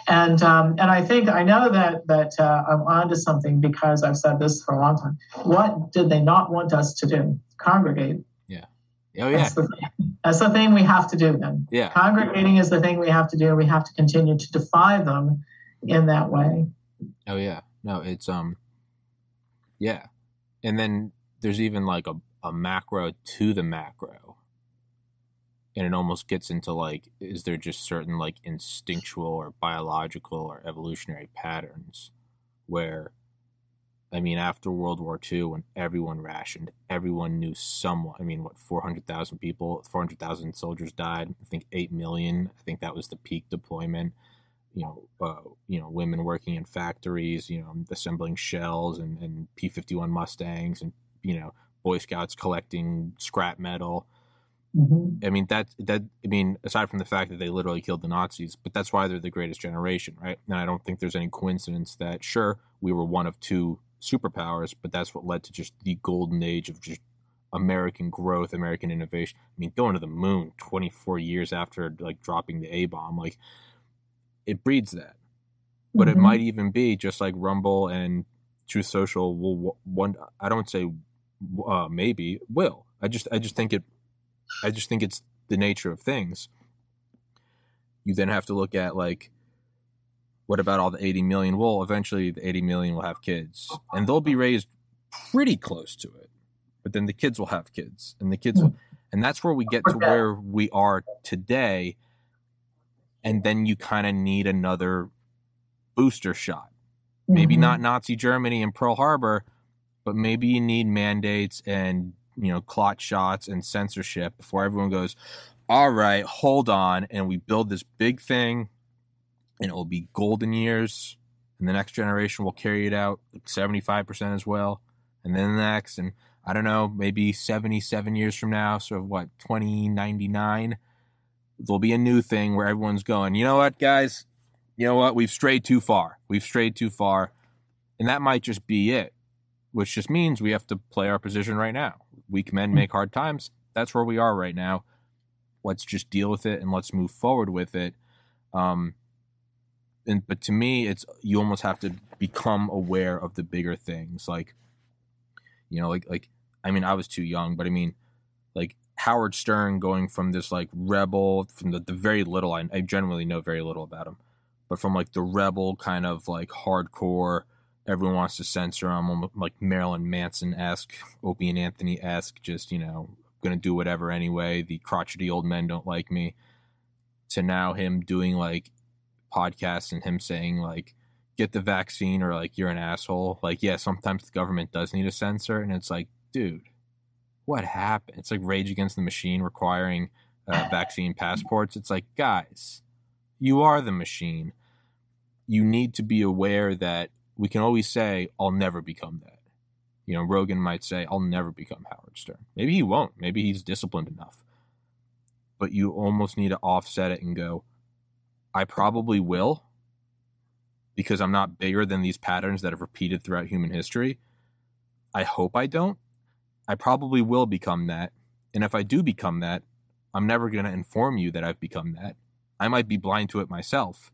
and um, and I think I know that that uh, I'm onto something because I've said this for a long time. What did they not want us to do? Congregate. Yeah. Oh yeah. That's the, thing. That's the thing we have to do. Then. Yeah. Congregating is the thing we have to do. We have to continue to defy them in that way. Oh yeah. No, it's um. Yeah, and then there's even like a a macro to the macro and it almost gets into like is there just certain like instinctual or biological or evolutionary patterns where i mean after world war ii when everyone rationed everyone knew someone i mean what 400000 people 400000 soldiers died i think 8 million i think that was the peak deployment you know uh, you know women working in factories you know assembling shells and, and p-51 mustangs and you know boy scouts collecting scrap metal Mm-hmm. I mean that that I mean aside from the fact that they literally killed the Nazis, but that's why they're the greatest generation, right? And I don't think there's any coincidence that sure we were one of two superpowers, but that's what led to just the golden age of just American growth, American innovation. I mean, going to the moon 24 years after like dropping the A bomb, like it breeds that. But mm-hmm. it might even be just like Rumble and Truth Social will one. I don't say uh, maybe will. I just I just think it I just think it's the nature of things. You then have to look at like, what about all the 80 million? Well, eventually the 80 million will have kids, and they'll be raised pretty close to it. But then the kids will have kids, and the kids, will, and that's where we get to where we are today. And then you kind of need another booster shot. Maybe mm-hmm. not Nazi Germany and Pearl Harbor, but maybe you need mandates and you know clot shots and censorship before everyone goes all right hold on and we build this big thing and it will be golden years and the next generation will carry it out 75% as well and then the next and i don't know maybe 77 years from now so what 2099 there'll be a new thing where everyone's going you know what guys you know what we've strayed too far we've strayed too far and that might just be it which just means we have to play our position right now weak men make hard times. That's where we are right now. Let's just deal with it and let's move forward with it. Um, and but to me, it's you almost have to become aware of the bigger things, like you know, like like I mean, I was too young, but I mean, like Howard Stern going from this like rebel from the, the very little I, I generally know very little about him, but from like the rebel kind of like hardcore everyone wants to censor him, like Marilyn Manson esque, Opie and Anthony esque, just, you know, gonna do whatever anyway. The crotchety old men don't like me. To now him doing like podcasts and him saying like get the vaccine or like you're an asshole. Like, yeah, sometimes the government does need a censor, and it's like, dude, what happened? It's like Rage Against the Machine requiring uh, vaccine passports. It's like, guys, you are the machine. You need to be aware that we can always say, I'll never become that. You know, Rogan might say, I'll never become Howard Stern. Maybe he won't. Maybe he's disciplined enough. But you almost need to offset it and go, I probably will because I'm not bigger than these patterns that have repeated throughout human history. I hope I don't. I probably will become that. And if I do become that, I'm never going to inform you that I've become that. I might be blind to it myself.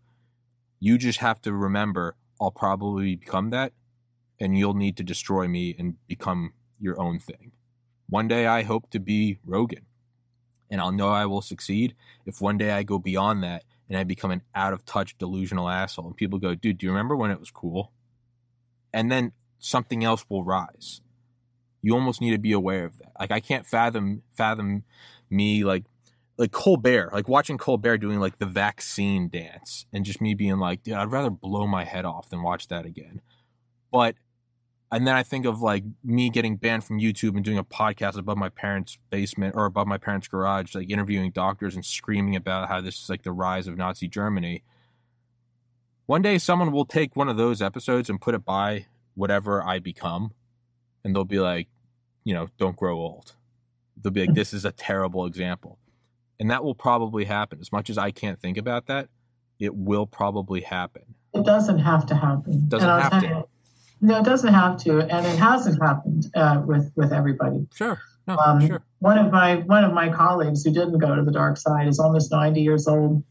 You just have to remember I'll probably become that, and you'll need to destroy me and become your own thing. One day I hope to be Rogan, and I'll know I will succeed if one day I go beyond that and I become an out of touch delusional asshole. And people go, dude, do you remember when it was cool? And then something else will rise. You almost need to be aware of that. Like I can't fathom fathom me like like Colbert, like watching Colbert doing like the vaccine dance and just me being like, dude, I'd rather blow my head off than watch that again. But and then I think of like me getting banned from YouTube and doing a podcast above my parents' basement or above my parents' garage, like interviewing doctors and screaming about how this is like the rise of Nazi Germany. One day, someone will take one of those episodes and put it by whatever I become, and they'll be like, you know, don't grow old. They'll be like, this is a terrible example. And that will probably happen. As much as I can't think about that, it will probably happen. It doesn't have to happen. Doesn't have to. No, it doesn't have to, and it hasn't happened uh, with with everybody. Sure. No, um, sure. One of my one of my colleagues who didn't go to the dark side is almost ninety years old,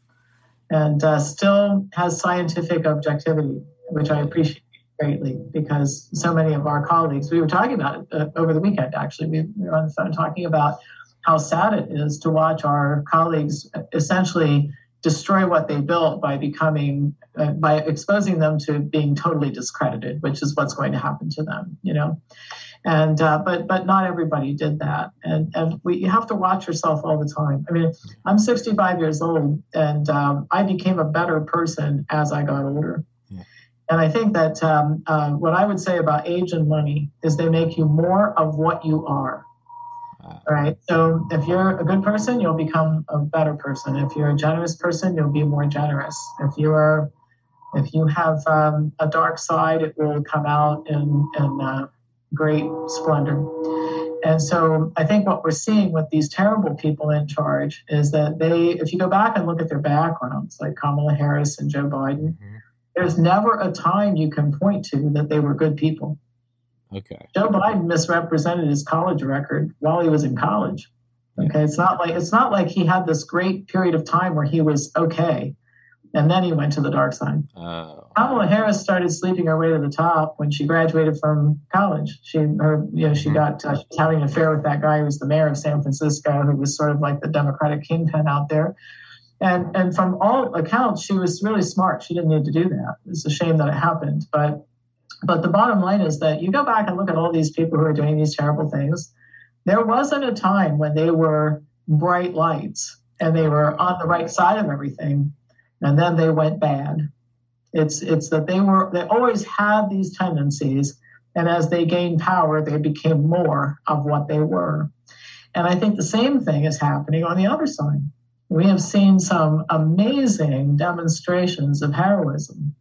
and uh, still has scientific objectivity, which I appreciate greatly because so many of our colleagues. We were talking about it uh, over the weekend. Actually, we, we were on the phone talking about how sad it is to watch our colleagues essentially destroy what they built by becoming uh, by exposing them to being totally discredited which is what's going to happen to them you know and uh, but but not everybody did that and and we you have to watch yourself all the time i mean i'm 65 years old and um, i became a better person as i got older and i think that um, uh, what i would say about age and money is they make you more of what you are right? So if you're a good person, you'll become a better person. If you're a generous person, you'll be more generous. If you are, if you have um, a dark side, it will come out in in uh, great splendor. And so I think what we're seeing with these terrible people in charge is that they, if you go back and look at their backgrounds, like Kamala Harris and Joe Biden, mm-hmm. There's never a time you can point to that they were good people. Okay. Joe Biden misrepresented his college record while he was in college. Okay, it's not like it's not like he had this great period of time where he was okay, and then he went to the dark side. Oh. Kamala Harris started sleeping her way to the top when she graduated from college. She, her, you know, she mm-hmm. got uh, she was having an affair with that guy who was the mayor of San Francisco, who was sort of like the Democratic kingpin out there. And and from all accounts, she was really smart. She didn't need to do that. It's a shame that it happened, but but the bottom line is that you go back and look at all these people who are doing these terrible things. There wasn't a time when they were bright lights and they were on the right side of everything, and then they went bad. It's it's that they were they always had these tendencies, and as they gained power, they became more of what they were. And I think the same thing is happening on the other side. We have seen some amazing demonstrations of heroism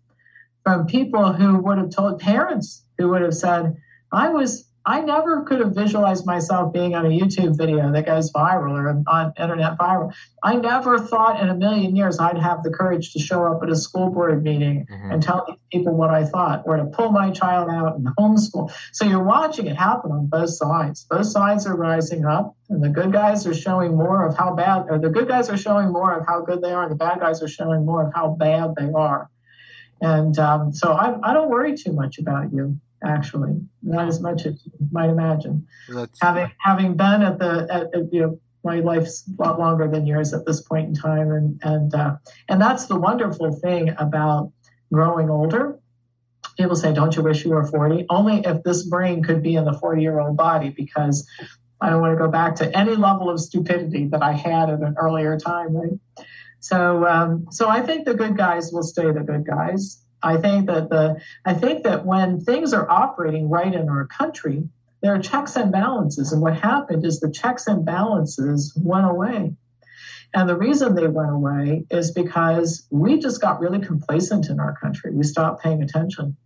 from people who would have told parents who would have said, I was I never could have visualized myself being on a YouTube video that goes viral or on internet viral. I never thought in a million years I'd have the courage to show up at a school board meeting mm-hmm. and tell people what I thought or to pull my child out and homeschool. So you're watching it happen on both sides. Both sides are rising up and the good guys are showing more of how bad or the good guys are showing more of how good they are and the bad guys are showing more of how bad they are. And um, so I, I, don't worry too much about you, actually, not as much as you might imagine. That's... Having having been at the at, at, you know my life's a lot longer than yours at this point in time, and and uh, and that's the wonderful thing about growing older. People say, "Don't you wish you were 40?" Only if this brain could be in the 40 year old body, because I don't want to go back to any level of stupidity that I had at an earlier time, right? So, um, so I think the good guys will stay the good guys, I think that the I think that when things are operating right in our country, there are checks and balances. And what happened is the checks and balances went away. And the reason they went away is because we just got really complacent in our country. We stopped paying attention.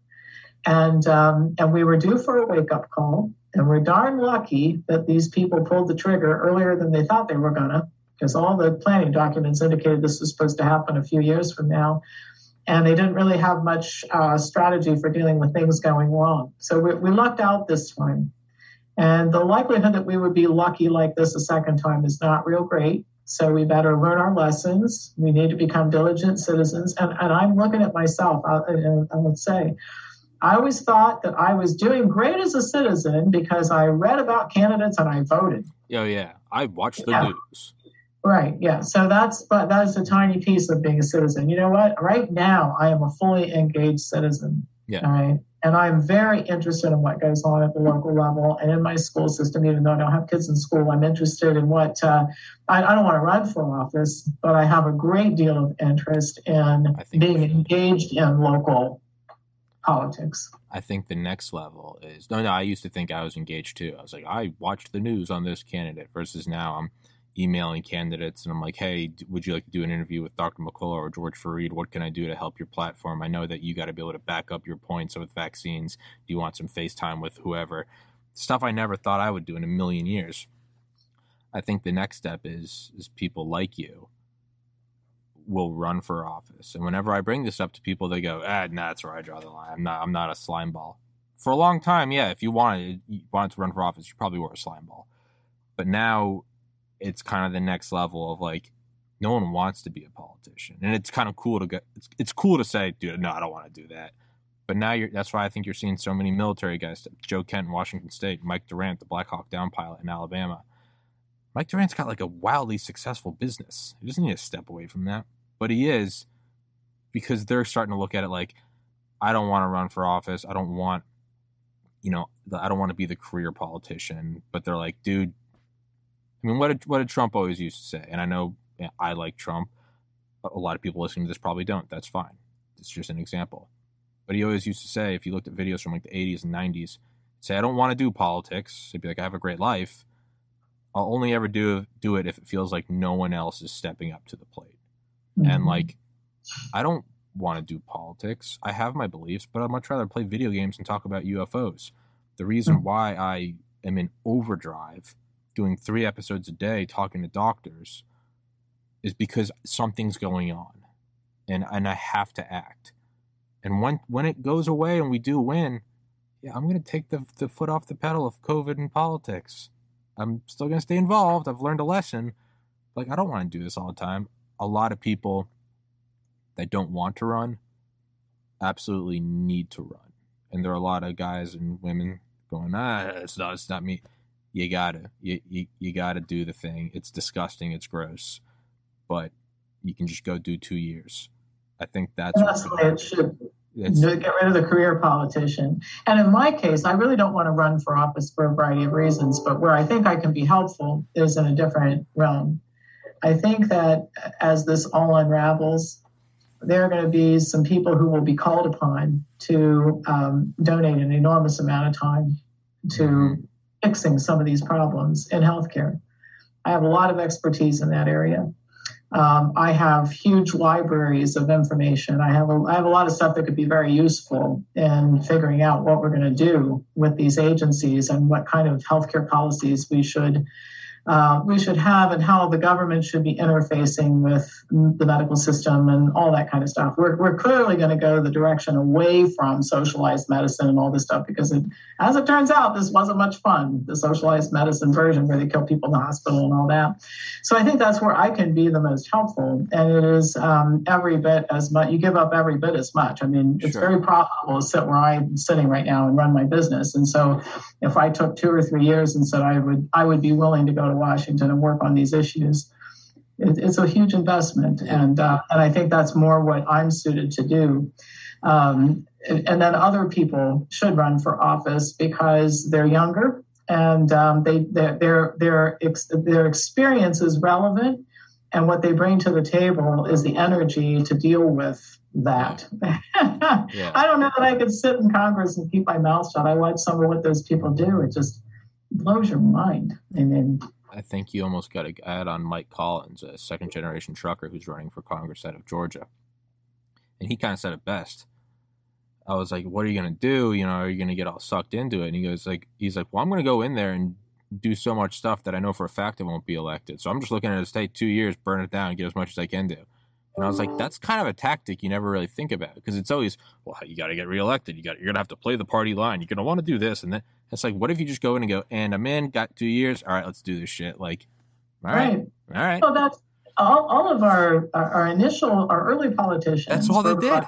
And, um, and we were due for a wake up call. And we're darn lucky that these people pulled the trigger earlier than they thought they were going to, because all the planning documents indicated this was supposed to happen a few years from now. And they didn't really have much uh, strategy for dealing with things going wrong. So we, we lucked out this time. And the likelihood that we would be lucky like this a second time is not real great. So we better learn our lessons. We need to become diligent citizens. And, and I'm looking at myself, I, I would say, I always thought that I was doing great as a citizen because I read about candidates and I voted. Oh, yeah. I watched the yeah. news. Right. Yeah. So that's, but that is a tiny piece of being a citizen. You know what? Right now, I am a fully engaged citizen. Yeah. All right. And I'm very interested in what goes on at the local level and in my school system, even though I don't have kids in school. I'm interested in what, uh, I, I, don't want to run for office, but I have a great deal of interest in being engaged in local politics. I think the next level is no, no. I used to think I was engaged too. I was like, I watched the news on this candidate versus now I'm emailing candidates and I'm like, hey, would you like to do an interview with Dr. McCullough or George Fareed? What can I do to help your platform? I know that you got to be able to back up your points with vaccines. Do you want some FaceTime with whoever? Stuff I never thought I would do in a million years. I think the next step is is people like you will run for office. And whenever I bring this up to people, they go, "Ah, nah, that's where I draw the line. I'm not. I'm not a slime ball." For a long time, yeah, if you wanted you wanted to run for office, you probably were a slime ball. But now it's kind of the next level of like no one wants to be a politician. And it's kind of cool to get it's, it's cool to say dude no i don't want to do that. But now you're that's why i think you're seeing so many military guys joe kent in washington state mike durant the black hawk down pilot in alabama. Mike durant's got like a wildly successful business. He doesn't need to step away from that. But he is because they're starting to look at it like i don't want to run for office. I don't want you know i don't want to be the career politician. But they're like dude I mean, what did what did Trump always used to say? And I know I like Trump. A lot of people listening to this probably don't. That's fine. It's just an example. But he always used to say, if you looked at videos from like the 80s and 90s, say, I don't want to do politics. He'd be like, I have a great life. I'll only ever do do it if it feels like no one else is stepping up to the plate. Mm-hmm. And like, I don't want to do politics. I have my beliefs, but I'd much rather play video games and talk about UFOs. The reason mm-hmm. why I am in overdrive doing three episodes a day talking to doctors is because something's going on and and I have to act. And when when it goes away and we do win, yeah, I'm going to take the the foot off the pedal of COVID and politics. I'm still going to stay involved. I've learned a lesson. Like I don't want to do this all the time. A lot of people that don't want to run absolutely need to run. And there are a lot of guys and women going, ah, it's not, it's not me you gotta you, you, you gotta do the thing. It's disgusting. It's gross. But you can just go do two years. I think that's, that's the way it should it's, get rid of the career politician. And in my case i really don't want to run for office for a variety of reasons but where i think i can be helpful is in a different realm. I think that as this all unravels there are going to be some people who will be called upon to um, donate an enormous amount of time to mm-hmm fixing some of these problems in healthcare. I have a lot of expertise in that area. Um, I have huge libraries of information. I have a, I have a lot of stuff that could be very useful in figuring out what we're going to do with these agencies and what kind of healthcare policies we should uh, we should have and how the government should be interfacing with the medical system and all that kind of stuff. We're, we're clearly going to go the direction away from socialized medicine and all this stuff because, it, as it turns out, this wasn't much fun, the socialized medicine version where they kill people in the hospital and all that. So I think that's where I can be the most helpful. And it is um, every bit as much, you give up every bit as much. I mean, it's sure. very profitable to sit where I'm sitting right now and run my business. And so if I took two or three years and said I would, I would be willing to go to Washington and work on these issues. It, it's a huge investment, and uh, and I think that's more what I'm suited to do. Um, and then other people should run for office because they're younger and um, they their their their, ex, their experience is relevant, and what they bring to the table is the energy to deal with that. Yeah. I don't know that I could sit in Congress and keep my mouth shut. I watch some of what those people do. It just blows your mind. I mean, I think you almost got to add on Mike Collins, a second generation trucker who's running for Congress out of Georgia. And he kind of said it best. I was like, what are you going to do? You know, are you going to get all sucked into it? And he goes like, he's like, well, I'm going to go in there and do so much stuff that I know for a fact I won't be elected. So I'm just looking at it state two years, burn it down, get as much as I can do. And I was like, that's kind of a tactic you never really think about because it's always, well, you got to get reelected. You got, you're gonna have to play the party line. You're gonna want to do this, and then it's like, what if you just go in and go, and I'm in, got two years. All right, let's do this shit. Like, all right, all right. Well, that's all, all of our, our, our initial, our early politicians. That's all they did.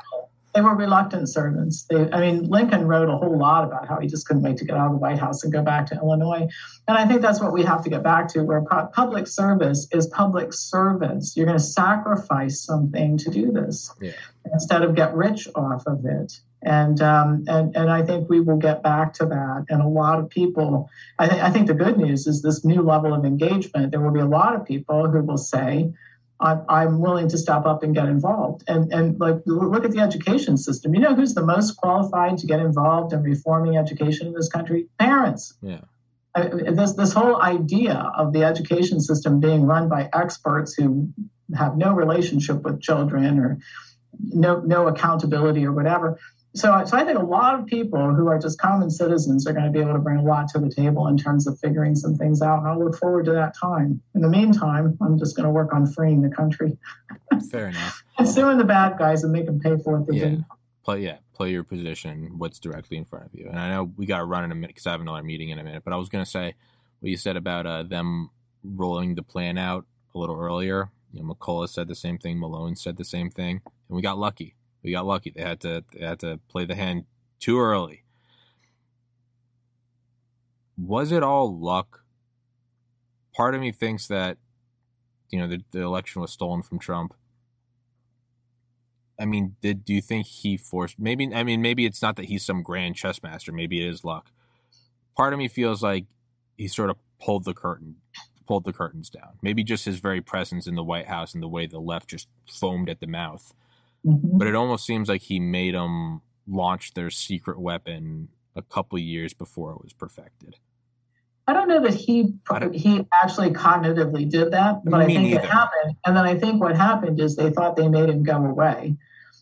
They were reluctant servants. They, I mean, Lincoln wrote a whole lot about how he just couldn't wait to get out of the White House and go back to Illinois. And I think that's what we have to get back to, where pu- public service is public service. You're going to sacrifice something to do this Yeah. instead of get rich off of it. And um, and and I think we will get back to that. And a lot of people, I think I think the good news is this new level of engagement. There will be a lot of people who will say, I'm, I'm willing to step up and get involved. And and like look at the education system. You know who's the most qualified to get involved in reforming education in this country? Parents. Yeah. I- This this whole idea of the education system being run by experts who have no relationship with children or no no accountability or whatever. So, I- so I think a lot of people who are just common citizens are going to be able to bring a lot to the table in terms of figuring some things out. And I look forward to that time. In the meantime, I'm just going to work on freeing the country Fair enough. and suing the bad guys and make them pay for what they Yeah. do. Play, yeah, play your position, what's directly in front of you. And I know we got to run in a minute because I have another meeting in a minute. But I was going to say what you said about uh, them rolling the plan out a little earlier. You know, McCullough said the same thing. Malone said the same thing, and we got lucky. We got lucky. They had to they had to play the hand too early. Was it all luck? Part of me thinks that you know the, the election was stolen from Trump. I mean, did do you think he forced? Maybe I mean, maybe it's not that he's some grand chess master. Maybe it is luck. Part of me feels like he sort of pulled the curtain, pulled the curtains down. Maybe just his very presence in the White House and the way the left just foamed at the mouth. Mhm. But it almost seems like he made them launch their secret weapon a couple years before it was perfected. I don't know that he he actually cognitively did that, but I think it happened. And then I think what happened is they thought they made him go away,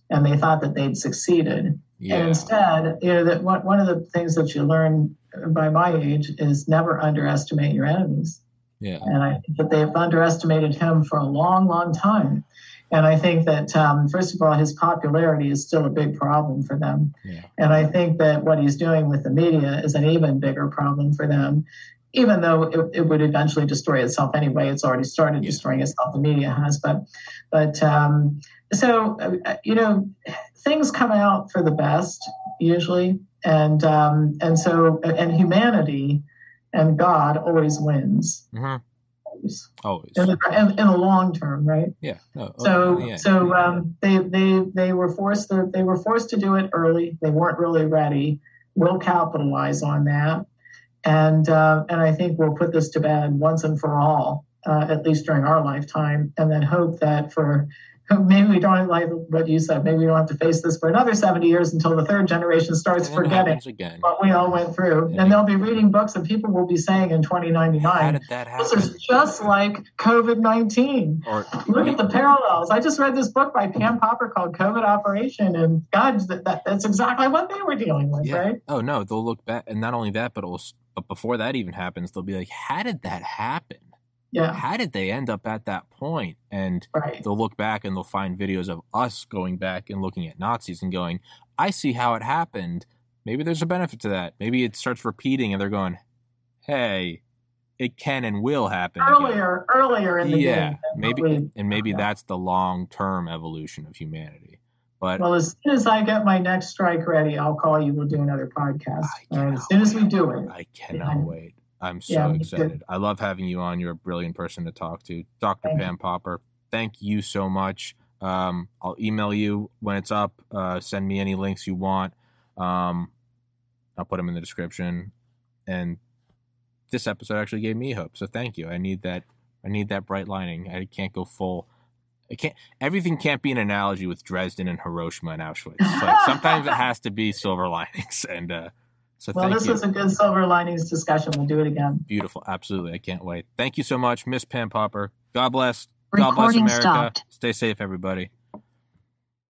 and they thought that they'd succeeded. And instead, you know, that one one of the things that you learn by my age is never underestimate your enemies. yeah, And I think that they've underestimated him for a long, long time. And I think that, um, first of all, his popularity is still a big problem for them. yeah. And I think that what he's doing with the media is an even bigger problem for them, even though it, it would eventually destroy itself anyway. It's already started Yeah. destroying itself. The media has, but, but um, so uh, you know, things come out for the best usually, and um, and so and humanity and God always wins. hmm Always. Always. In the, in, in the long term, right? Yeah. No, So, yeah. so um, they they they were forced to they were forced to do it early. They weren't really ready. We'll capitalize on that, and uh, and I think we'll put this to bed once and for all, uh, at least during our lifetime, and then hope that for maybe we don't like what you said. Maybe we don't have to face this for another seventy years until the third generation starts And forgetting again. what we all went through, Yeah. and they'll be reading books, and people will be saying in 2099, How did that happen? This is just like COVID 19. or Look at the parallels. I just read this book by Pam Popper called COVID Operation, and God, that, that, that's exactly what they were dealing with, Yeah. right? Oh no, they'll look back, and not only that, but will, but before that even happens, they'll be like, "How did that happen? Yeah, How did they end up at that point?" And right. they'll look back and they'll find videos of us going back and looking at Nazis and going, "I see how it happened. Maybe there's a benefit to that. Maybe it starts repeating, and they're going, "Hey, it can and will happen." again." Earlier, earlier in the yeah, game. maybe, we- and maybe yeah. that's the long term evolution of humanity. But Well, as soon as I get my next strike ready, I'll call you. We'll do another podcast. I All right, cannot as soon as we do it. I cannot Yeah. wait. I'm so Yeah, excited. I love having you on. You're a brilliant person to talk to. Dr. Thank Pam Popper, thank you so much. Um, I'll email you when it's up. Uh, send me any links you want. Um, I'll put them in the description. And this episode actually gave me hope. So thank you. I need that. I need that bright lining. I can't go full it can't everything can't be an analogy with Dresden and Hiroshima and Auschwitz. Like sometimes it has to be silver linings. And uh, so well, this you. was a good silver linings discussion. We'll do it again. Beautiful, absolutely. I can't wait. Thank you so much, Miss Pam Popper. God bless. Recording God bless America. Stopped. Stay safe, everybody.